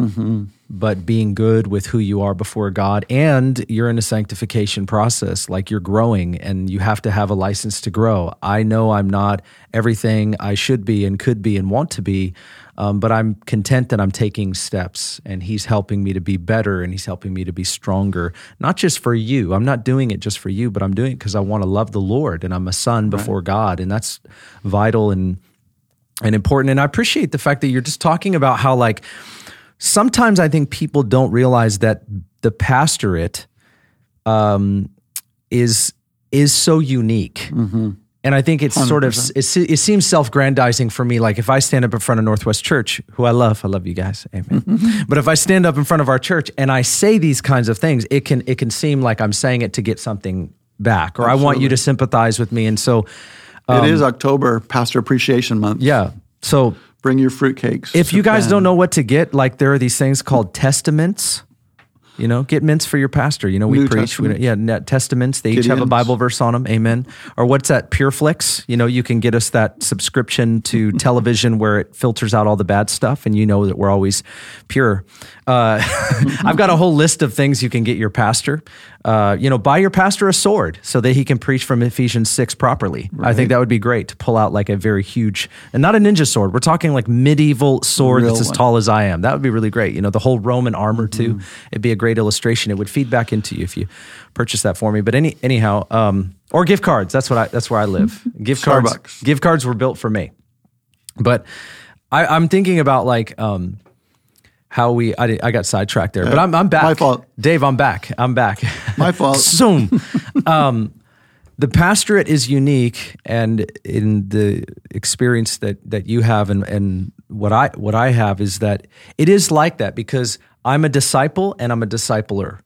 A: but being good with who you are before God. And you're in a sanctification process, like you're growing and you have to have a license to grow. I know I'm not everything I should be and could be and want to be, um, but I'm content that I'm taking steps and He's helping me to be better and He's helping me to be stronger, not just for you. I'm not doing it just for you, but I'm doing it because I want to love the Lord and I'm a son before God. And that's vital and and important. And I appreciate the fact that you're just talking about how, like, sometimes I think people don't realize that the pastorate um, is is so unique. And I think it's sort of it, it seems self-grandizing for me. Like if I stand up in front of Northwest Church, who I love, I love you guys, amen. but if I stand up in front of our church and I say these kinds of things, it can it can seem like I'm saying it to get something back, or I want you to sympathize with me. And so,
B: it is October, Pastor Appreciation Month.
A: yeah. So
B: Bring your fruitcakes.
A: if you guys
B: Ben.
A: don't know what to get, like there are these things called testaments. You know, get mints for your pastor. You know, we
B: New
A: preach. We, yeah, net testaments. They each have a Bible verse on them. Amen. Or what's that? PureFlix. You know, you can get us that subscription to television where it filters out all the bad stuff, and you know that we're always pure. Uh, I've got a whole list of things you can get your pastor. Uh, you know, buy your pastor a sword so that he can preach from Ephesians six properly. I think that would be great to pull out like a very huge and not a ninja sword. We're talking like medieval sword
B: Real
A: that's as tall as I am. That would be really great. You know, the whole Roman armor too. It'd be a great illustration. It would feed back into you if you purchase that for me. But any anyhow, um, or gift cards. That's what I. That's where I live. Gift cards. Gift cards were built for me. But I, I'm thinking about like um, how we. I, I got sidetracked there, but I'm, I'm back.
B: my fault.
A: Dave. I'm back. I'm back.
B: My fault.
A: Zoom. um, the pastorate is unique, and in the experience that that you have, and and what I what I have is that it is like that because I'm a disciple and I'm a discipler,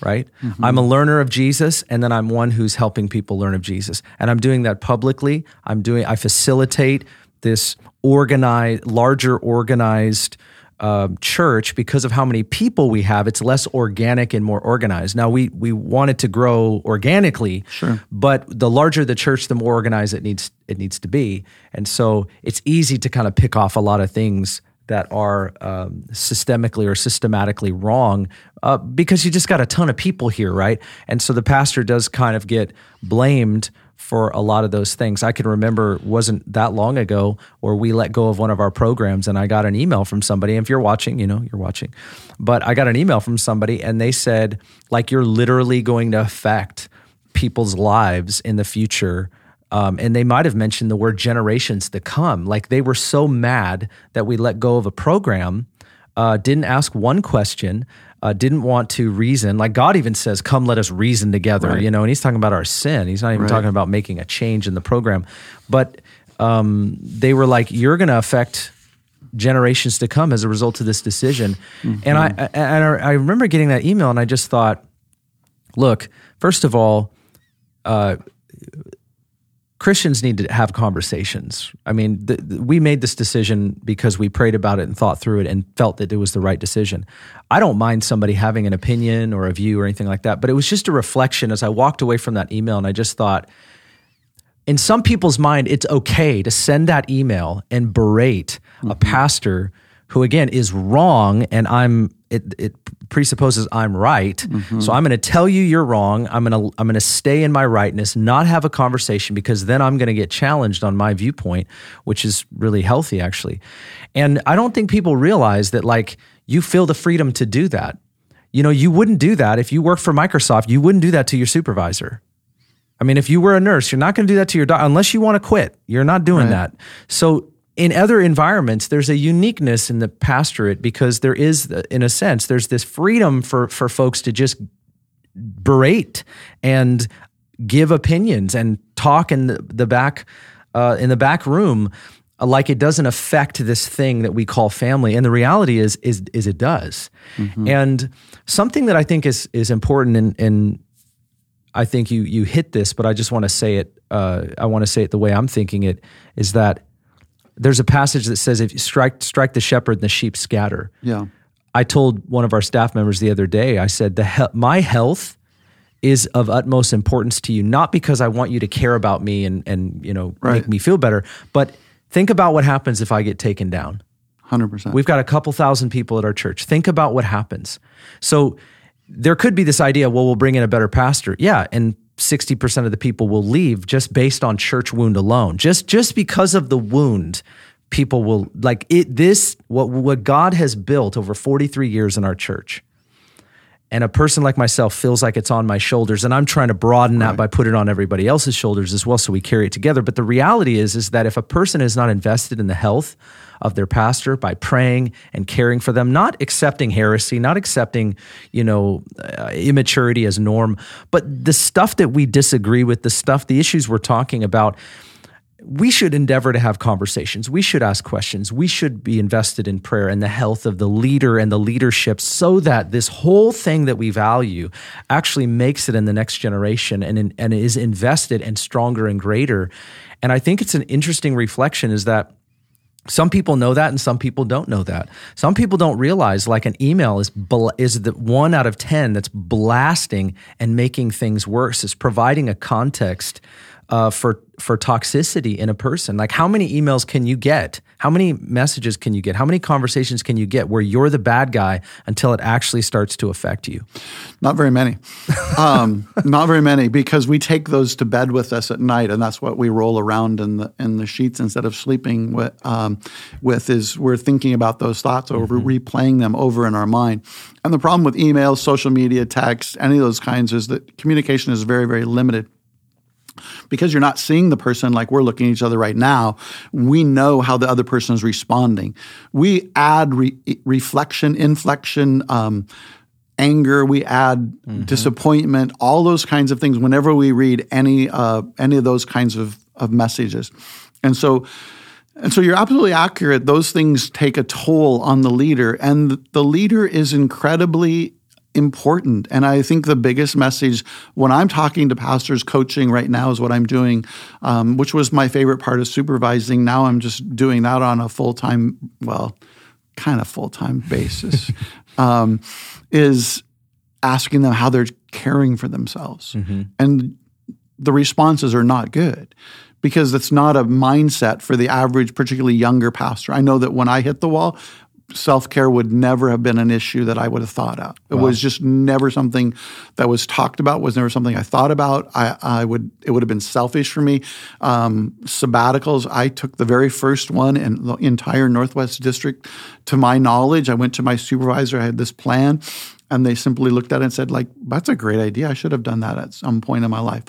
A: right? I'm a learner of Jesus, and then I'm one who's helping people learn of Jesus, and I'm doing that publicly. I'm doing I facilitate this organized, larger organized um, church because of how many people we have. It's less organic and more organized. Now we we want it to grow organically,
B: Sure.
A: but the larger the church, the more organized it needs it needs to be. And so it's easy to kind of pick off a lot of things that are um, systemically or systematically wrong uh, because you just got a ton of people here, right? And so the pastor does kind of get blamed for a lot of those things. I can remember wasn't that long ago where we let go of one of our programs and I got an email from somebody. And if you're watching, you know, you're watching. But I got an email from somebody and they said, like, you're literally going to affect people's lives in the future. Um, and they might have mentioned the word generations to come. Like they were so mad that we let go of a program, uh, didn't ask one question, uh, didn't want to reason. Like God even says, "Come, let us reason together." You know, and He's talking about our sin. He's not even talking about making a change in the program. But um, they were like, "You're going to affect." generations to come as a result of this decision and I and I, I remember getting that email and I just thought look first of all Christians need to have conversations. I mean, the, the- we made this decision because we prayed about it and thought through it and felt that it was the right decision. I don't mind somebody having an opinion or a view or anything like that, but it was just a reflection as I walked away from that email and I just thought, in some people's mind, it's okay to send that email and berate a mm-hmm. pastor who, again, is wrong, and I'm it, it presupposes I'm right. Mm-hmm. So I'm going to tell you you're wrong. I'm going to I'm going to stay in my rightness, not have a conversation because then I'm going to get challenged on my viewpoint, which is really healthy actually. And I don't think people realize that like you feel the freedom to do that. You know, you wouldn't do that if you work for Microsoft. You wouldn't do that to your supervisor. I mean, if you were a nurse, you're not going to do that to your doctor unless you want to quit. You're not doing
B: Right.
A: that. So, in other environments, there's a uniqueness in the pastorate because there is, in a sense, there's this freedom for for folks to just berate and give opinions and talk in the, the back uh, in the back room uh, like it doesn't affect this thing that we call family. And the reality is is is it does. And something that i think is is important and and i think you you hit this but i just want to say it uh, i want to say it the way i'm thinking it is that there's a passage that says if you strike strike the shepherd and the sheep scatter
B: Yeah.
A: I told one of our staff members the other day, I said, the he- my health is of utmost importance to you, not because I want you to care about me and, and you know,
B: Right.
A: make me feel better, but think about what happens if I get taken down.
B: 100%.
A: We've got a couple thousand people at our church. Think about what happens. So there could be this idea, well, we'll bring in a better pastor. Yeah. And 60% of the people will leave just based on church wound alone. Just just because of the wound, people will like it this what what God has built over 43 years in our church. And a person like myself feels like it's on my shoulders and I'm trying to broaden that by putting it on everybody else's shoulders as well so we carry it together. But the reality is is that if a person is not invested in the health of their pastor by praying and caring for them, not accepting heresy, not accepting, you know, uh, immaturity as norm, but the stuff that we disagree with, the stuff, the issues we're talking about, we should endeavor to have conversations. We should ask questions. We should be invested in prayer and the health of the leader and the leadership so that this whole thing that we value actually makes it in the next generation and, and is invested and stronger and greater. And I think it's an interesting reflection is that some people know that and some people don't know that. Some people don't realize like an email is bl- is the one out of 10 that's blasting and making things worse. Is providing a context uh, for for toxicity in a person. Like how many emails can you get? How many messages can you get? How many conversations can you get where you're the bad guy until it actually starts to affect you?
B: Not very many. Um, not very many because we take those to bed with us at night, and that's what we roll around in the in the sheets instead of sleeping with. Um, with is we're thinking about those thoughts or we're replaying them over in our mind. And the problem with emails, social media, text, any of those kinds is that communication is very very limited because you're not seeing the person like we're looking at each other right now, we know how the other person is responding. We add re- reflection, inflection, um, anger. We add disappointment, all those kinds of things whenever we read any uh, any of those kinds of, of messages, and so. And so you're absolutely accurate. Those things take a toll on the leader, and the leader is incredibly important. And I think the biggest message when I'm talking to pastors, coaching right now is what I'm doing, um, which was my favorite part of supervising. Now I'm just doing that on a full time, well, kind of full time basis, um, is asking them how they're caring for themselves. And the responses are not good because it's not a mindset for the average, particularly younger pastor. I know that when I hit the wall, self care would never have been an issue that I would have thought of. It was just never something that was talked about. Was never something I thought about. I, I would it would have been selfish for me. Um, sabbaticals. I took the very first one in the entire Northwest District. To my knowledge, I went to my supervisor. I had this plan. And they simply looked at it and said, like, that's a great idea. I should have done that at some point in my life.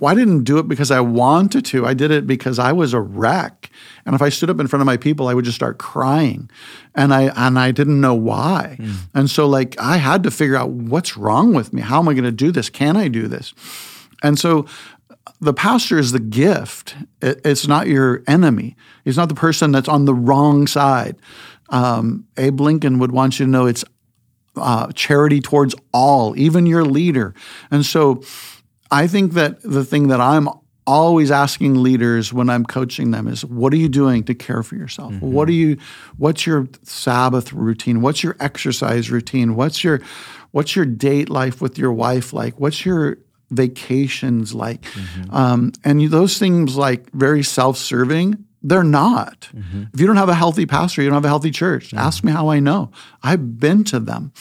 B: Well, I didn't do it because I wanted to. I did it because I was a wreck. And if I stood up in front of my people, I would just start crying. And I and I didn't know why. And so like I had to figure out what's wrong with me. How am I going to do this? Can I do this? And so the pastor is the gift. It- it's not your enemy. He's not the person that's on the wrong side. Um, Abe Lincoln would want you to know it's uh, charity towards all, even your leader. And so I think that the thing that I'm always asking leaders when I'm coaching them is what are you doing to care for yourself? Mm-hmm. What are you what's your Sabbath routine? What's your exercise routine? What's your what's your date life with your wife like? What's your vacations like? Mm-hmm. Um, and you, those things like very self-serving they're not. Mm-hmm. If you don't have a healthy pastor, you don't have a healthy church. Ask me how I know. I've been to them.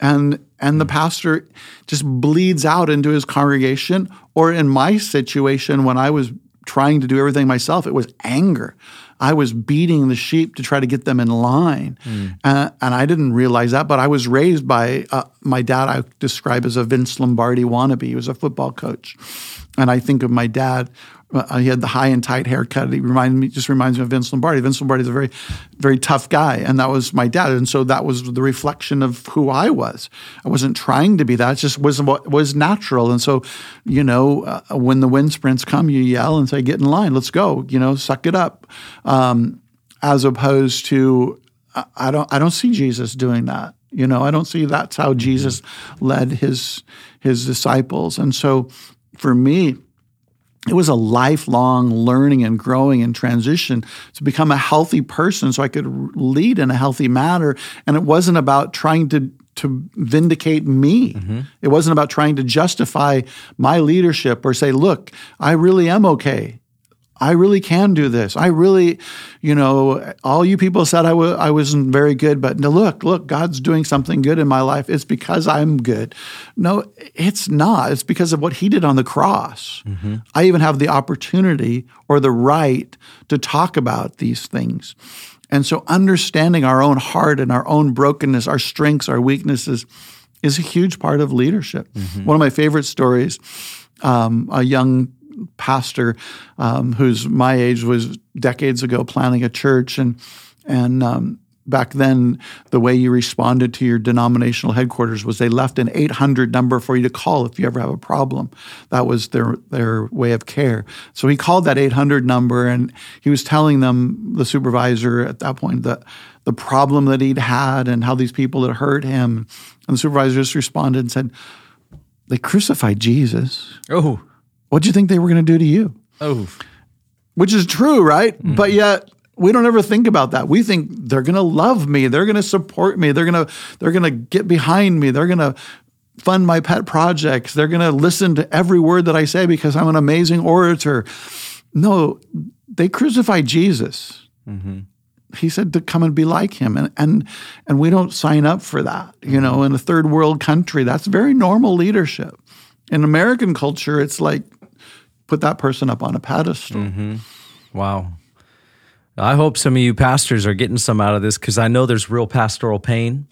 B: And and the pastor just bleeds out into his congregation or in my situation when I was trying to do everything myself. It was anger. I was beating the sheep to try to get them in line. Mm. Uh, and I didn't realize that, but I was raised by uh, my dad, I describe as a Vince Lombardi wannabe. He was a football coach. And I think of my dad uh, he had the high and tight haircut. He reminded me, just reminds me of Vince Lombardi. Vince Lombardi is a very, very tough guy, and that was my dad. And so that was the reflection of who I was. I wasn't trying to be that; it just was what was natural. And so, you know, uh, when the wind sprints come, you yell and say, "Get in line, let's go!" You know, suck it up. Um, as opposed to, I don't, I don't see Jesus doing that. You know, I don't see that's how mm-hmm. Jesus led his his disciples. And so, for me it was a lifelong learning and growing and transition to become a healthy person so I could lead in a healthy manner. And it wasn't about trying to to vindicate me. Mm-hmm. It wasn't about trying to justify my leadership or say, look, I really am okay. I really can do this. I really, you know, all you people said I w- I wasn't very good, but no, look, look, God's doing something good in my life. It's because I'm good. No, it's not. It's because of what He did on the cross. Mm-hmm. I even have the opportunity or the right to talk about these things. And so understanding our own heart and our own brokenness, our strengths, our weaknesses is a huge part of leadership. Mm-hmm. One of my favorite stories um, a young pastor um, who's my age was decades ago planning a church. And and um, back then the way you responded to your denominational headquarters was they left an 800 number for you to call if you ever have a problem. That was their their way of care. So he called that 800 number and he was telling them the supervisor at that point that the problem that he'd had and how these people had hurt him. And the supervisor just responded and said they crucified jesus.
A: Oh
B: what do you think they were going to do to you?
A: Oh.
B: Which is true, right? Mm-hmm. But yet we don't ever think about that. We think they're going to love me, they're going to support me, they're going to they're going to get behind me, they're going to fund my pet projects, they're going to listen to every word that I say because I'm an amazing orator. No, they crucified Jesus. Mm-hmm. He said to come and be like him, and and and we don't sign up for that. You know, in a third world country, that's very normal leadership. In American culture, it's like put that person up on a pedestal.
A: Mm-hmm. Wow. I hope some of you pastors are getting some out of this because I know there's real pastoral pain.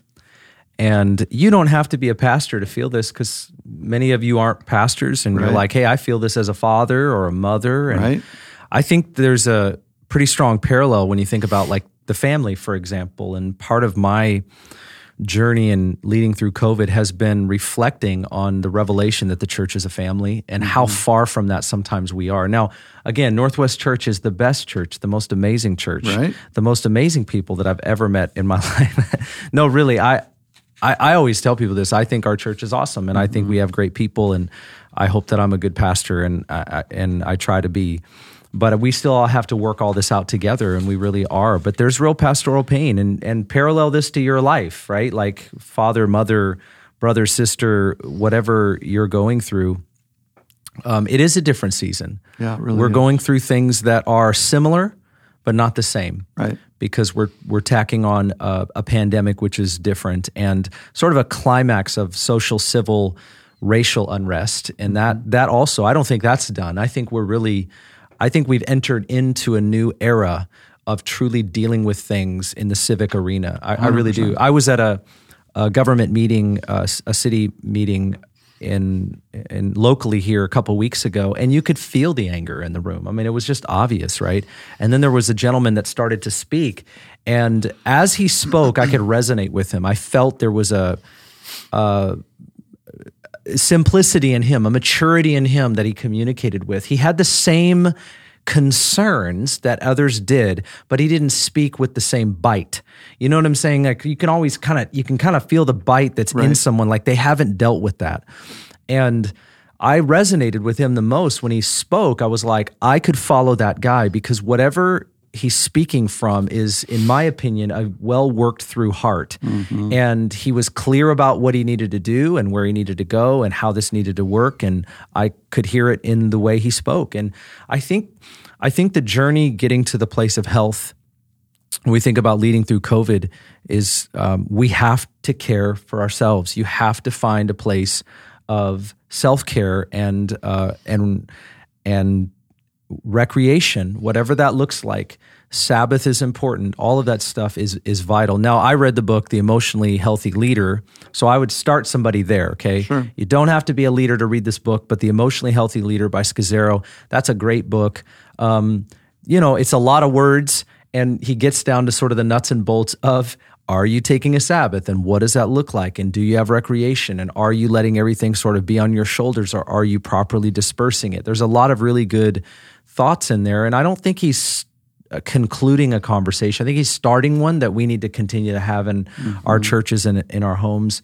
A: And you don't have to be a pastor to feel this because many of you aren't pastors and right. you're like, hey, I feel this as a father or a mother. And
B: right.
A: I think there's a pretty strong parallel when you think about like the family, for example. And part of my journey and leading through COVID has been reflecting on the revelation that the church is a family and mm-hmm. how far from that sometimes we are. Now, again, Northwest Church is the best church, the most amazing church,
B: right.
A: the most amazing people that I've ever met in my life. no, really, I, I, I, always tell people this. I think our church is awesome, and. I think we mm-hmm. have great people, and I hope that I'm a good pastor, and I, and I try to be but we still all have to work all this out together and we really are. But there's real pastoral pain and and parallel this to your life right? Like father mother brother sister whatever you're going through um, it is a different season.
B: Yeah really
A: we're
B: is.
A: going through things that are similar but not the same.
B: Right.
A: Because we're we're tacking on a, a pandemic which is different and sort of a climax of social civil racial unrest. And that that also i don't think that's done. I think we're really I think we've entered into a new era of truly dealing with things in the civic arena. I, I really do. I was at a, a government meeting, uh, a city meeting in in locally here a couple weeks ago, and you could feel the anger in the room. I mean, it was just obvious, right? And then there was a gentleman that started to speak, and as he spoke, I could resonate with him. I felt there was a, a simplicity in him, a maturity in him that he communicated with. He had the same concerns that others did, but he didn't speak with the same bite. You know what I'm saying? Like you can always kind of you can kind of feel the bite that's right. in someone like they haven't dealt with that. And I resonated with him the most when he spoke. I was like, I could follow that guy because whatever he's speaking from is, in my opinion, a well worked through heart. Mm-hmm. And he was clear about what he needed to do and where he needed to go and how this needed to work. And I could hear it in the way he spoke. And I think, I think the journey getting to the place of health, when we think about leading through COVID, is um, we have to care for ourselves. You have to find a place of self care and uh, and and recreation, whatever that looks like. Sabbath is important. All of that stuff is is vital. Now, I read the book, The Emotionally Healthy Leader, so I would start somebody there. Okay,
B: Sure.
A: you don't have to be a leader to read this book, but The Emotionally Healthy Leader by Scazzero, that's a great book. Um, you know, it's a lot of words, and he gets down to sort of the nuts and bolts of are you taking a Sabbath and what does that look like? And do you have recreation? And are you letting everything sort of be on your shoulders or are you properly dispersing it? There's a lot of really good thoughts in there. And I don't think he's uh, concluding a conversation. I think he's starting one that we need to continue to have in our churches and in our homes.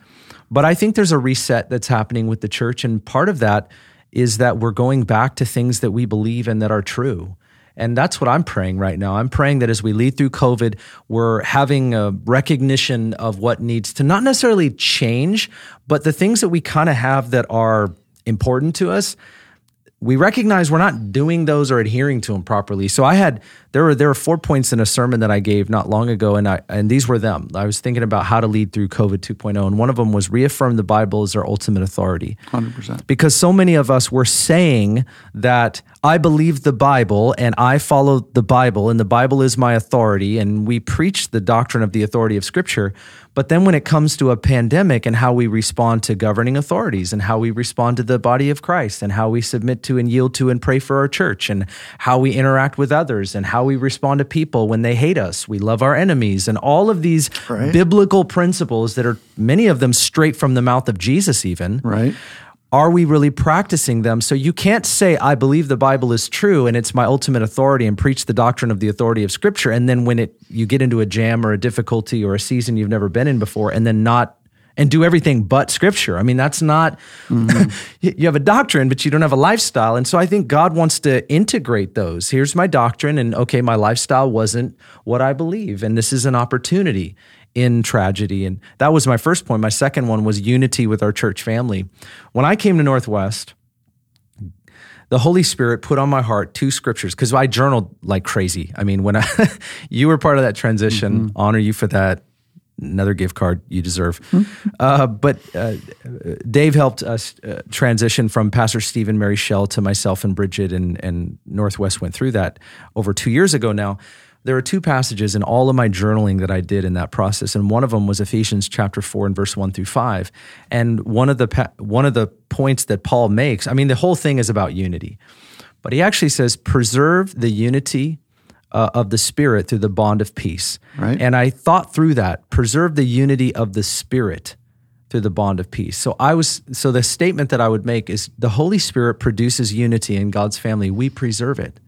A: But I think there's a reset that's happening with the church. And part of that is that we're going back to things that we believe and that are true. And that's what I'm praying right now. I'm praying that as we lead through COVID, we're having a recognition of what needs to not necessarily change, but the things that we kind of have that are important to us we recognize we're not doing those or adhering to them properly. So I had there were there were four points in a sermon that I gave not long ago, and I and these were them. I was thinking about how to lead through COVID 2.0, and one of them was reaffirm the Bible as our ultimate authority.
B: Hundred percent.
A: Because so many of us were saying that I believe the Bible and I follow the Bible and the Bible is my authority, and we preach the doctrine of the authority of Scripture. But then when it comes to a pandemic and how we respond to governing authorities and how we respond to the body of Christ and how we submit to and yield to and pray for our church and how we interact with others and how we respond to people when they hate us, we love our enemies, and all of these
B: Right.
A: biblical principles that are many of them straight from the mouth of Jesus, even
B: Right.
A: Are we really practicing them? So you can't say, I believe the Bible is true and it's my ultimate authority and preach the doctrine of the authority of Scripture. And then when it you get into a jam or a difficulty or a season you've never been in before, and then not and do everything but Scripture. I mean, that's not you mm-hmm. you have a doctrine, but you don't have a lifestyle. And so I think God wants to integrate those. Here's my doctrine, and okay, my lifestyle wasn't what I believe, and this is an opportunity in tragedy. And that was my first point. My second one was unity with our church family. When I came to Northwest, the Holy Spirit put on my heart two scriptures because I journaled like crazy. I mean, when I, you were part of that transition, honor you for that. Another gift card you deserve. Uh, but uh, Dave helped us uh, transition from Pastor Stephen, Mary Shell to myself and Bridget, and, and Northwest went through that over two years ago now. There are two passages in all of my journaling that I did in that process, and one of them was Ephesians chapter four and verse one through five. And one of the pa- one of the points that Paul makes, I mean, the whole thing is about unity, but he actually says, "Preserve the unity uh, of the Spirit through the bond of peace."
B: Right.
A: And I thought through that, preserve the unity of the Spirit through the bond of peace. So I was so the statement that I would make is the Holy Spirit produces unity in God's family. We preserve it.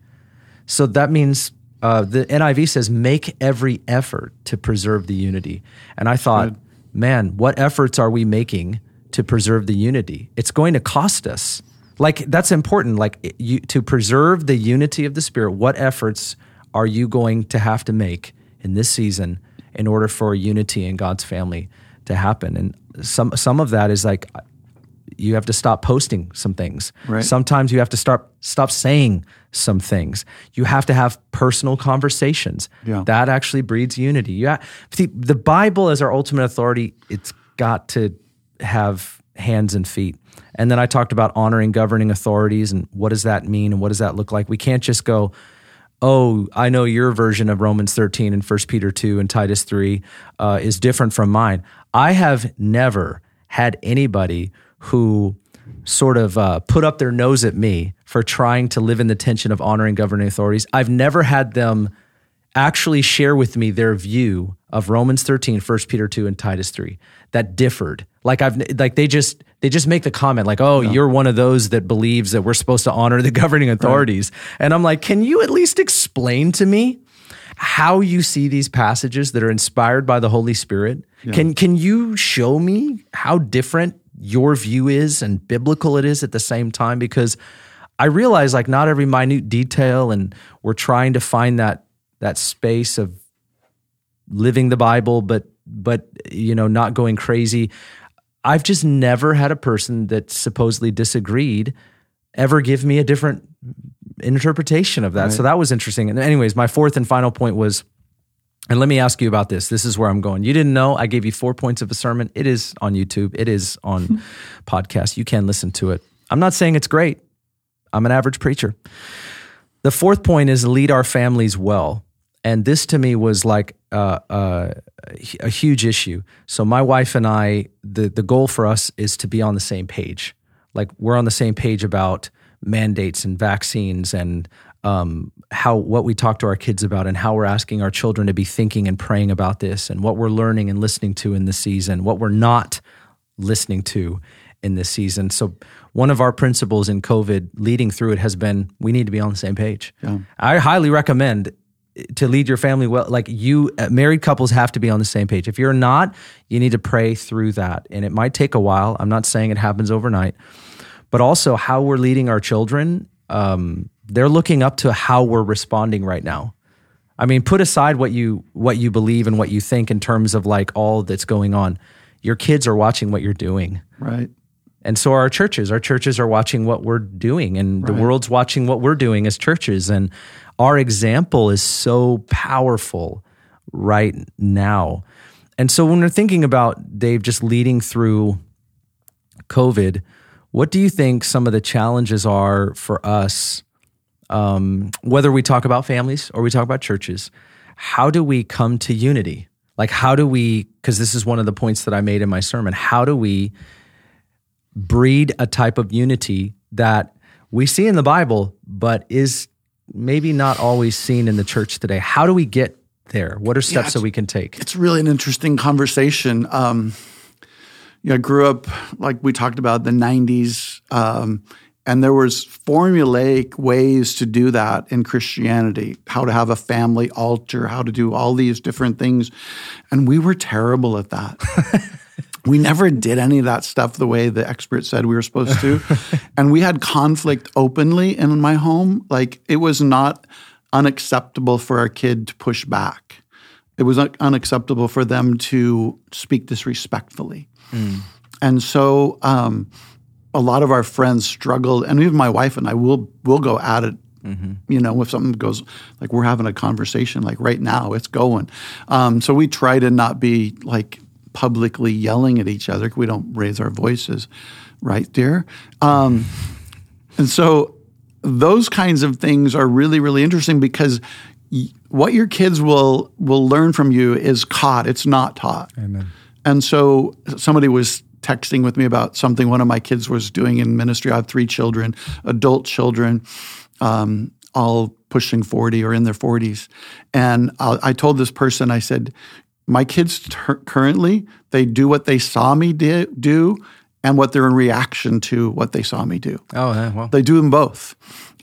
A: So that means uh, the NIV says, make every effort to preserve the unity. And I thought, man, what efforts are we making to preserve the unity? It's going to cost us. Like, that's important. Like, you, to preserve the unity of the Spirit, what efforts are you going to have to make in this season in order for unity in God's family to happen? And some, some of that is like, you have to stop posting some things.
B: Right.
A: Sometimes you have to start stop saying some things. You have to have personal conversations.
B: Yeah.
A: That actually breeds unity. Yeah. See, the Bible as our ultimate authority, it's got to have hands and feet. And then I talked about honoring governing authorities and what does that mean and what does that look like? We can't just go, oh, I know your version of Romans 13 and 1 Peter 2 and Titus 3 uh, is different from mine. I have never had anybody who sort of uh, put up their nose at me for trying to live in the tension of honoring governing authorities. I've never had them actually share with me their view of Romans 13, 1 Peter 2 and Titus 3 that differed. Like I've like they just they just make the comment like, "Oh, you're one of those that believes that we're supposed to honor the governing authorities." And I'm like, "Can you at least explain to me how you see these passages that are inspired by the Holy Spirit? Can can you show me how different your view is and biblical it is at the same time because I realize like not every minute detail and we're trying to find that that space of living the Bible but but you know not going crazy. I've just never had a person that supposedly disagreed ever give me a different interpretation of that. So that was interesting. And anyways, my fourth and final point was and let me ask you about this. This is where I'm going. You didn't know I gave you four points of a sermon. It is on YouTube. It is on podcast. You can listen to it. I'm not saying it's great. I'm an average preacher. The fourth point is lead our families well. And this to me was like uh, uh, a huge issue. So my wife and I, the the goal for us is to be on the same page. Like we're on the same page about mandates and vaccines and um, how what we talk to our kids about and how we're asking our children to be thinking and praying about this and what we're learning and listening to in this season, what we're not listening to in this season. So one of our principles in COVID leading through it has been we need to be on the same page. Yeah. I highly recommend to lead your family well like you uh, married couples have to be on the same page. If you're not, you need to pray through that and it might take a while. I'm not saying it happens overnight. But also how we're leading our children um, they're looking up to how we're responding right now. I mean, put aside what you what you believe and what you think in terms of like all that's going on. Your kids are watching what you're doing.
B: Right.
A: And so our churches, our churches are watching what we're doing and right. the world's watching what we're doing as churches and our example is so powerful right now. And so when we're thinking about Dave just leading through COVID, what do you think some of the challenges are for us um, whether we talk about families or we talk about churches, how do we come to unity? Like, how do we, because this is one of the points that I made in my sermon, how do we breed a type of unity that we see in the Bible, but is maybe not always seen in the church today? How do we get there? What are steps yeah, that we can take?
B: It's really an interesting conversation. Um, you know, I grew up, like we talked about, the 90s. Um, and there was formulaic ways to do that in Christianity, how to have a family altar, how to do all these different things. And we were terrible at that. we never did any of that stuff the way the expert said we were supposed to. and we had conflict openly in my home. Like it was not unacceptable for our kid to push back. It was unacceptable for them to speak disrespectfully. Mm. And so, um, a lot of our friends struggled, and even my wife and I will will go at it. Mm-hmm. You know, if something goes like we're having a conversation, like right now, it's going. Um, so we try to not be like publicly yelling at each other. We don't raise our voices, right, dear? Um, and so those kinds of things are really, really interesting because y- what your kids will will learn from you is caught. It's not taught.
A: Amen.
B: And so somebody was texting with me about something one of my kids was doing in ministry. I have three children, adult children, um, all pushing 40 or in their 40s. And I, I told this person, I said, my kids ter- currently, they do what they saw me di- do and what they're in reaction to what they saw me do.
A: Oh, yeah, well.
B: They do them both.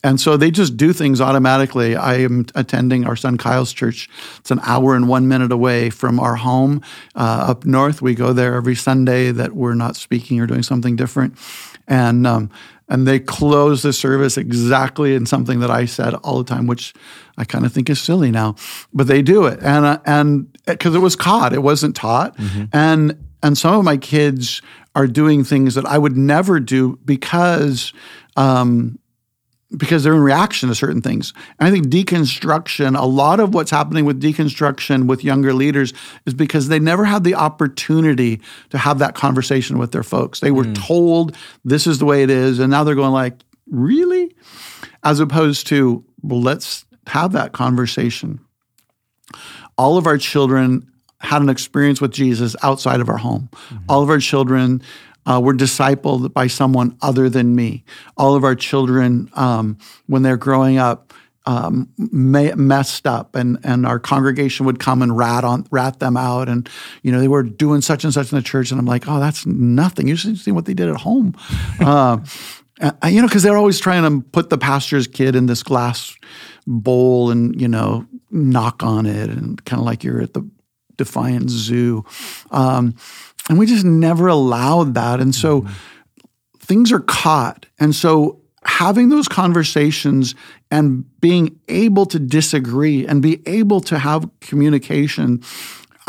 B: And so they just do things automatically. I am attending our son Kyle's church. It's an hour and one minute away from our home uh, up north. We go there every Sunday that we're not speaking or doing something different. And um, and they close the service exactly in something that I said all the time, which I kind of think is silly now, but they do it, and uh, and because it was caught, it wasn't taught, mm-hmm. and and some of my kids are doing things that I would never do because um, because they're in reaction to certain things. And I think deconstruction, a lot of what's happening with deconstruction with younger leaders is because they never had the opportunity to have that conversation with their folks. They were mm. told this is the way it is, and now they're going like, really? As opposed to, well, let's have that conversation. All of our children had an experience with Jesus outside of our home. Mm-hmm. All of our children uh, were discipled by someone other than me. All of our children, um, when they're growing up, um, messed up, and and our congregation would come and rat on rat them out, and you know they were doing such and such in the church, and I'm like, oh, that's nothing. You should see what they did at home, uh, you know, because they're always trying to put the pastor's kid in this glass bowl and you know knock on it, and kind of like you're at the Defiant Zoo. Um, and we just never allowed that. And so mm-hmm. things are caught. And so having those conversations and being able to disagree and be able to have communication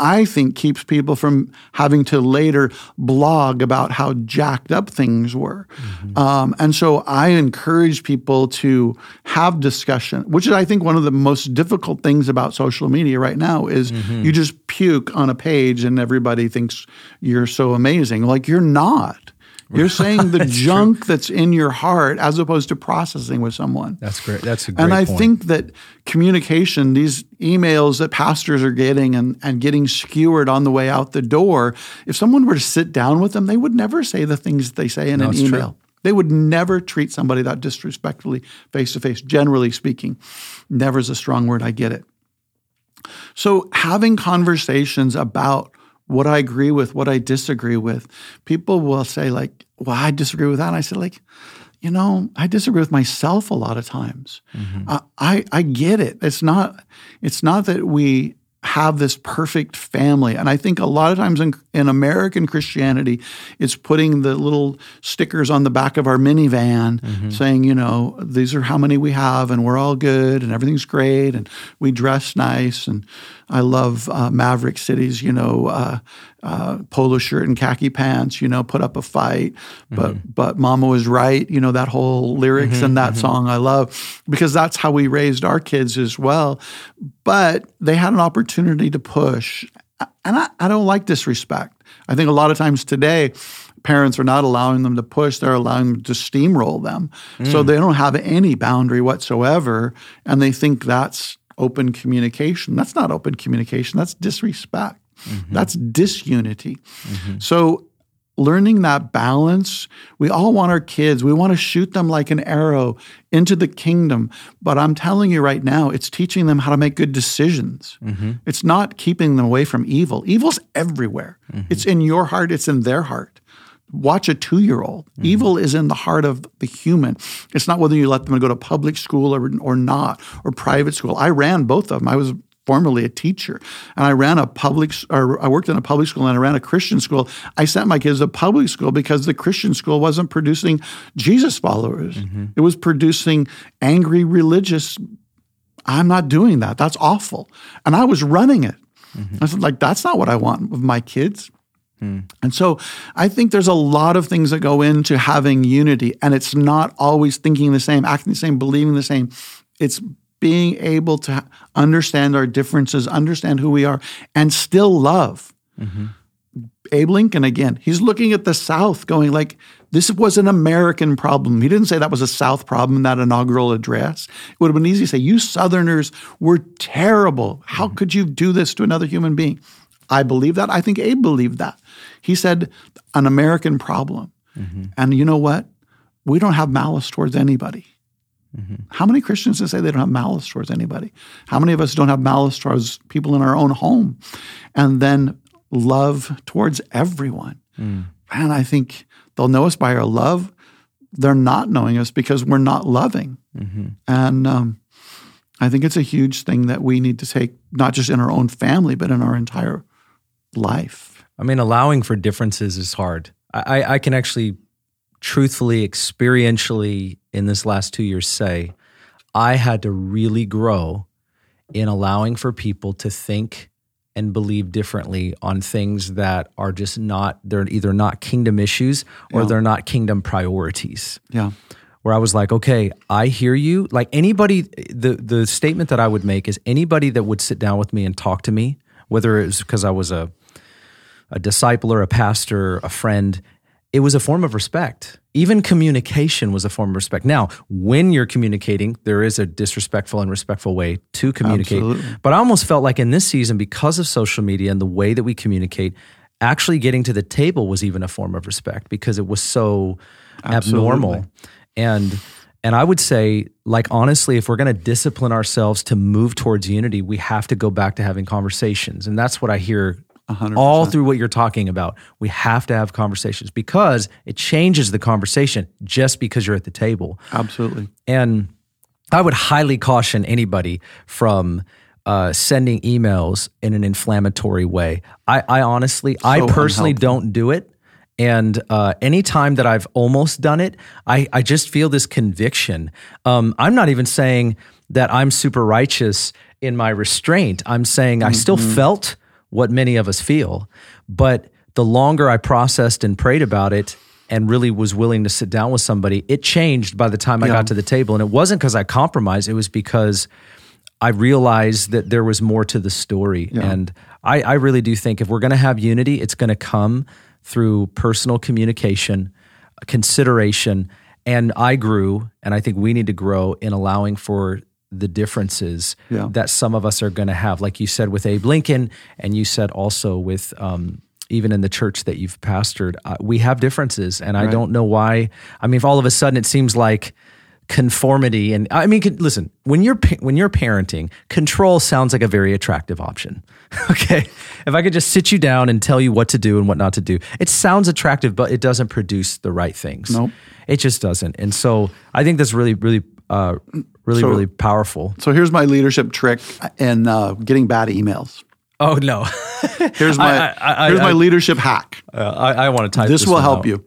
B: I think keeps people from having to later blog about how jacked up things were. Mm-hmm. Um, and so I encourage people to have discussion, which is I think one of the most difficult things about social media right now is mm-hmm. you just puke on a page and everybody thinks you're so amazing. Like you're not. You're saying the junk that's in your heart as opposed to processing with someone.
A: That's great. That's a great
B: And I
A: point.
B: think that communication, these emails that pastors are getting and, and getting skewered on the way out the door, if someone were to sit down with them, they would never say the things that they say in
A: No,
B: an
A: it's true.
B: email. They would never treat somebody that disrespectfully face to face, generally speaking. Never is a strong word, I get it. So, having conversations about what I agree with, what I disagree with, people will say, like, well, I disagree with that. And I said, like, you know, I disagree with myself a lot of times. Mm-hmm. I, I I get it. It's not it's not that we have this perfect family. And I think a lot of times in, in American Christianity, it's putting the little stickers on the back of our minivan saying, you know, these are how many we have and we're all good and everything's great and we dress nice. And I love uh, Maverick City's, you know, uh, uh, polo shirt and khaki pants, you know, put up a fight. But but Mama was right, you know, that whole lyrics and that song I love because that's how we raised our kids as well. But they had an opportunity to push. And I, I don't like disrespect. I think a lot of times today, parents are not allowing them to push, they're allowing them to steamroll them. So mm. they don't have any boundary whatsoever. And they think that's open communication. That's not open communication, that's disrespect. Mm-hmm. That's disunity. Mm-hmm. So, learning that balance, we all want our kids, we want to shoot them like an arrow into the kingdom. But I'm telling you right now, it's teaching them how to make good decisions. Mm-hmm. It's not keeping them away from evil. Evil's everywhere, mm-hmm. it's in your heart, it's in their heart. Watch a two year old. Mm-hmm. Evil is in the heart of the human. It's not whether you let them go to public school or, or not, or private school. I ran both of them. I was formerly a teacher and I ran a public, or I worked in a public school and I ran a Christian school. I sent my kids to public school because the Christian school wasn't producing Jesus followers. Mm-hmm. It was producing angry religious. I'm not doing that. That's awful. And I was running it. Mm-hmm. I said, like, that's not what I want with my kids. Hmm. And so I think there's a lot of things that go into having unity, and it's not always thinking the same, acting the same, believing the same. It's being able to understand our differences, understand who we are, and still love. Mm-hmm. Abe Lincoln again, he's looking at the South going like, this was an American problem. He didn't say that was a South problem in that inaugural address. It would have been easy to say, you Southerners were terrible. How mm-hmm. could you do this to another human being? I believe that. I think Abe believed that. He said, an American problem. Mm-hmm. And you know what? We don't have malice towards anybody. Mm-hmm. How many Christians can say they don't have malice towards anybody? How many of us don't have malice towards people in our own home? And then love towards everyone. Mm. And I think they'll know us by our love. They're not knowing us because we're not loving. Mm-hmm. And um, I think it's a huge thing that we need to take, not just in our own family, but in our entire life.
A: I mean, allowing for differences is hard. I, I can actually truthfully, experientially, in this last two years say, I had to really grow in allowing for people to think and believe differently on things that are just not, they're either not kingdom issues or
B: Yeah.
A: they're not kingdom priorities
B: Yeah.
A: where I was like, okay, I hear you. Like anybody, the the statement that I would make is anybody that would sit down with me and talk to me, whether it was because I was a a disciple or a pastor, a friend, it was a form of respect. Even communication was a form of respect. Now, when you're communicating, there is a disrespectful and respectful way to communicate.
B: Absolutely.
A: But I almost felt like in this season, because of social media and the way that we communicate, actually getting to the table was even a form of respect because it was so abnormal. And and I would say, like honestly, if we're going to discipline ourselves to move towards unity, we have to go back to having conversations, and that's what I hear
B: hundred
A: all through what you're talking about. We have to have conversations because it changes the conversation just because you're at the table.
B: Absolutely.
A: And I would highly caution anybody from uh, sending emails in an inflammatory way. I, I honestly, I personally
B: unhelpful.
A: don't do it. And uh, anytime that I've almost done it, I, I just feel this conviction. Um, I'm not even saying that I'm super righteous in my restraint. I'm saying I still felt what many of us feel. But the longer I processed and prayed about it and really was willing to sit down with somebody, it changed by the time I
B: Yeah.
A: got to the table. And it wasn't because I compromised, it was because I realized that there was more to the story. And I, I really do think if we're going to have unity, it's going to come through personal communication, consideration. And I grew, and I think we need to grow in allowing for the differences
B: Yeah.
A: that some of us are going to have. Like you said with Abe Lincoln, and you said also with um, even in the church that you've pastored, uh, we have differences. And I don't know why. I mean, if all of a sudden it seems like conformity and I mean listen when you're when you're parenting control sounds like a very attractive option okay if I could just sit you down and tell you what to do and what not to do it sounds attractive but it doesn't produce the right things
B: Nope.
A: it just doesn't and so I think that's really really uh, really
B: So-
A: really powerful
B: So here's my leadership trick in uh, getting bad emails.
A: oh no
B: Here's my
A: I- I- I-
B: here's my
A: I-
B: leadership hack.
A: uh, I, I want to type
B: this
A: this
B: will
A: one
B: help
A: out.
B: you.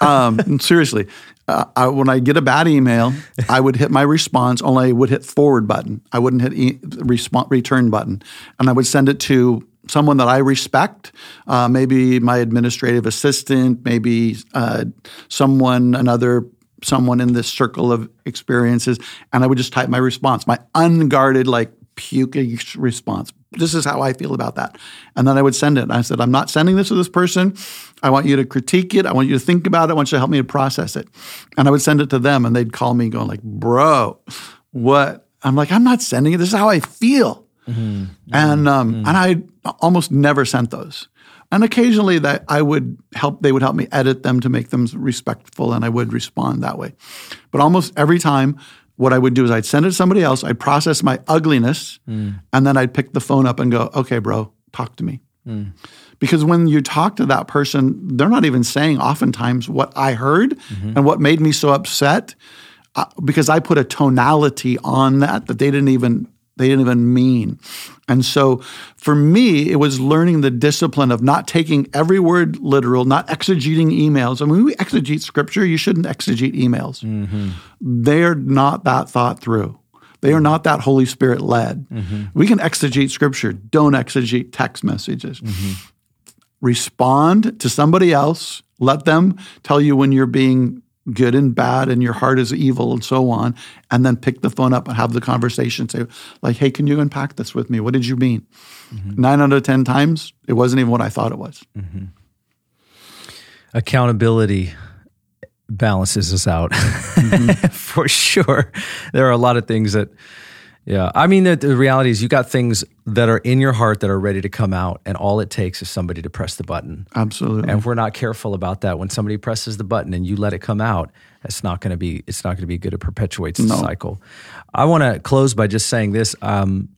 B: um, seriously, uh, I, when I get a bad email, I would hit my response. Only I would hit forward button. I wouldn't hit e- response return button, and I would send it to someone that I respect. Uh, maybe my administrative assistant. Maybe uh, someone another. Someone in this circle of experiences, and I would just type my response, my unguarded, like puking response. This is how I feel about that. And then I would send it. And I said, I'm not sending this to this person. I want you to critique it. I want you to think about it. I want you to help me to process it. And I would send it to them and they'd call me going like, bro, what? I'm like, I'm not sending it. This is how I feel. And um, and I almost never sent those. And occasionally that I would help they would help me edit them to make them respectful and I would respond that way. But almost every time what I would do is I'd send it to somebody else, I'd process my ugliness, hmm. and then I'd pick the phone up and go, "Okay, bro, talk to me." Hmm. Because when you talk to that person, they're not even saying oftentimes what I heard mm-hmm. and what made me so upset uh, because I put a tonality on that that they didn't even they didn't even mean. And so for me, it was learning the discipline of not taking every word literal, not exegeting emails. I mean, we exegete scripture, you shouldn't exegete emails. Mm-hmm. They're not that thought through. They are not that Holy Spirit led. Mm-hmm. We can exegete scripture, don't exegete text messages mm-hmm. respond to somebody else, let them tell you when you're being good and bad and your heart is evil and so on, and then pick the phone up and have the conversation. Say, like, hey, can you unpack this with me? What did you mean? Mm-hmm. Nine out of 10 times, it wasn't even what I thought it was. Mm-hmm.
A: accountability balances us out mm-hmm. for sure. There are a lot of things that, yeah. I mean, the, the reality is you got things that are in your heart that are ready to come out, and all it takes is somebody to press the button.
B: Absolutely.
A: And if we're not careful about that, when somebody presses the button and you let it come out, it's not going to be it's not going to be good. It perpetuates the cycle. I want to close by just saying this. Um,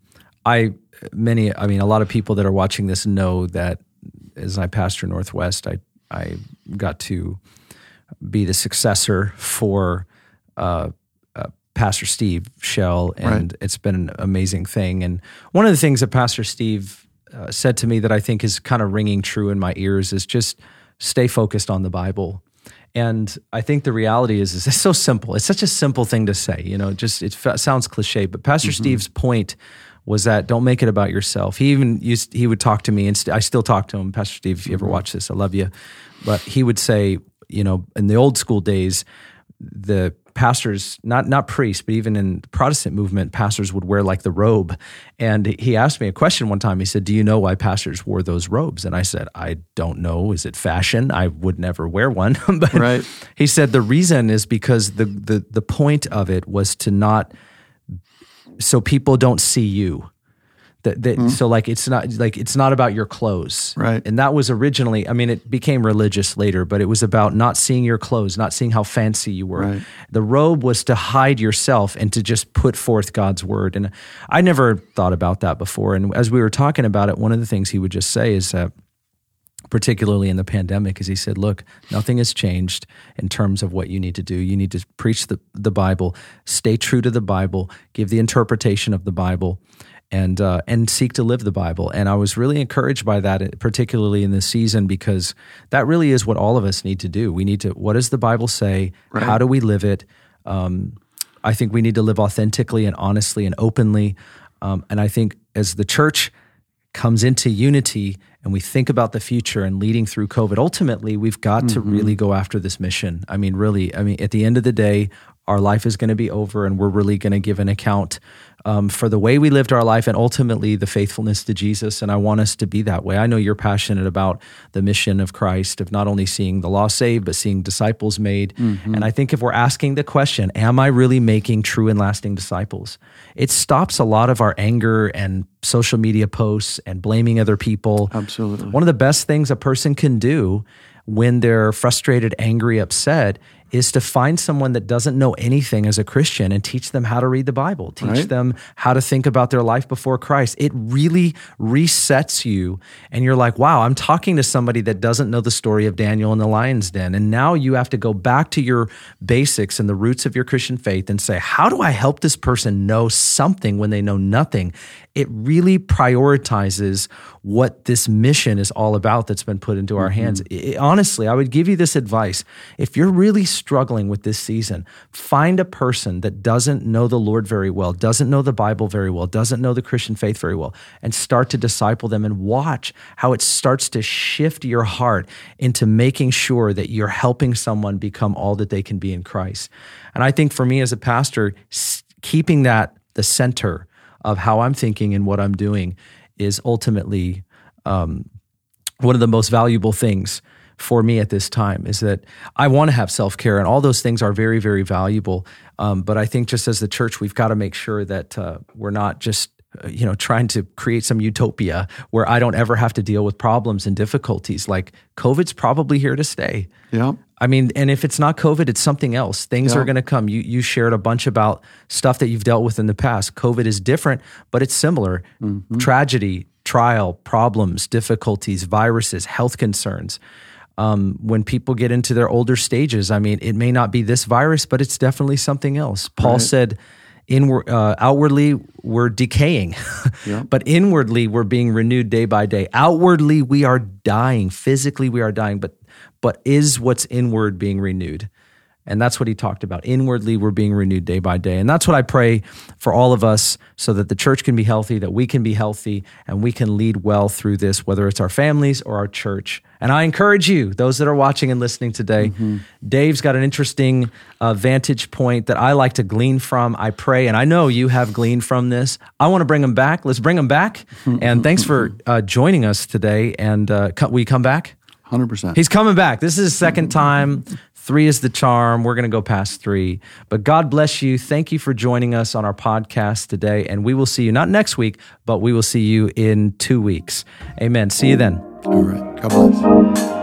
A: I many I mean a lot of people that are watching this know that as I pastor Northwest, I I got to be the successor for uh, Pastor Steve Schell, and it's been an amazing thing. And one of the things that Pastor Steve uh, said to me that I think is kind of ringing true in my ears is just stay focused on the Bible. And I think the reality is, is it's so simple. It's such a simple thing to say. You know, just it f- sounds cliche, but Pastor Steve's point was that don't make it about yourself. He even used he would talk to me, and st- I still talk to him. Pastor Steve, if you ever watch this, I love you. But he would say, you know, in the old school days, the pastors, not not priests, but even in the Protestant movement, pastors would wear like the robe. And he asked me a question one time. He said, "Do you know why pastors wore those robes?" And I said, "I don't know. Is it fashion? I would never wear one." but
B: Right.
A: he said the reason is because the the the point of it was to not so people don't see you. That, that hmm? so like it's not like it's not about your clothes,
B: Right.
A: And that was originally, I mean, it became religious later, but it was about not seeing your clothes, not seeing how fancy you were.
B: Right.
A: The robe was to hide yourself and to just put forth God's word. And I never thought about that before. And as we were talking about it, one of the things he would just say is that particularly in the pandemic, is he said, Look, nothing has changed in terms of what you need to do. You need to preach the, the Bible, stay true to the Bible, give the interpretation of the Bible. And, uh, and seek to live the Bible. And I was really encouraged by that, particularly in this season, because that really is what all of us need to do. We need to, what does the Bible say? How do we live it? Um, I think we need to live authentically and honestly and openly. Um, and I think as the church comes into unity and we think about the future and leading through COVID, ultimately, we've got to really go after this mission. I mean, really, I mean, at the end of the day, our life is going to be over and we're really going to give an account um, for the way we lived our life and ultimately the faithfulness to Jesus. And I want us to be that way. I know you're passionate about the mission of Christ, of not only seeing the lost saved, but seeing disciples made. Mm-hmm. And I think if we're asking the question, Am I really making true and lasting disciples? It stops a lot of our anger and social media posts and blaming other people.
B: Absolutely.
A: One of the best things a person can do when they're frustrated, angry, upset is to find someone that doesn't know anything as a Christian and teach them how to read the Bible, teach right. them how to think about their life before Christ. It really resets you. And you're like, wow, I'm talking to somebody that doesn't know the story of Daniel in the lion's den. And now you have to go back to your basics and the roots of your Christian faith and say, how do I help this person know something when they know nothing? It really prioritizes what this mission is all about that's been put into our mm-hmm. hands. It, honestly, I would give you this advice. If you're really struggling with this season, find a person that doesn't know the Lord very well, doesn't know the Bible very well, doesn't know the Christian faith very well, and start to disciple them and watch how it starts to shift your heart into making sure that you're helping someone become all that they can be in Christ. And I think for me as a pastor, keeping that the center of how I'm thinking and what I'm doing is ultimately um, one of the most valuable things for me at this time is that I want to have self care, and all those things are very, very valuable. Um, but I think just as the church, we've got to make sure that uh, we're not just uh, you know trying to create some utopia where I don't ever have to deal with problems and difficulties. Like COVID's probably here to stay.
B: Yeah.
A: I mean, and if it's not COVID, it's something else. Things yeah. are going to come. You you shared a bunch about stuff that you've dealt with in the past. COVID is different, but it's similar. Mm-hmm. Tragedy, trial, problems, difficulties, viruses, health concerns. Um, when people get into their older stages, I mean, it may not be this virus, but it's definitely something else. Paul right. said, inward, uh, outwardly we're decaying, yeah. but inwardly we're being renewed day by day. Outwardly we are dying. Physically we are dying, but but is what's inward being renewed? And that's what he talked about. Inwardly, we're being renewed day by day. And that's what I pray for all of us so that the church can be healthy, that we can be healthy, and we can lead well through this, whether it's our families or our church. And I encourage you, those that are watching and listening today, mm-hmm. Dave's got an interesting uh, vantage point that I like to glean from. I pray, and I know you have gleaned from this. I want to bring him back. Let's bring him back. and thanks for uh, joining us today. And uh, we come back?
B: 100%.
A: He's coming back. This is his second time. Three is the charm. We're going to go past three. But God bless you. Thank you for joining us on our podcast today. And we will see you not next week, but we will see you in two weeks. Amen. See you then.
B: All right. God bless.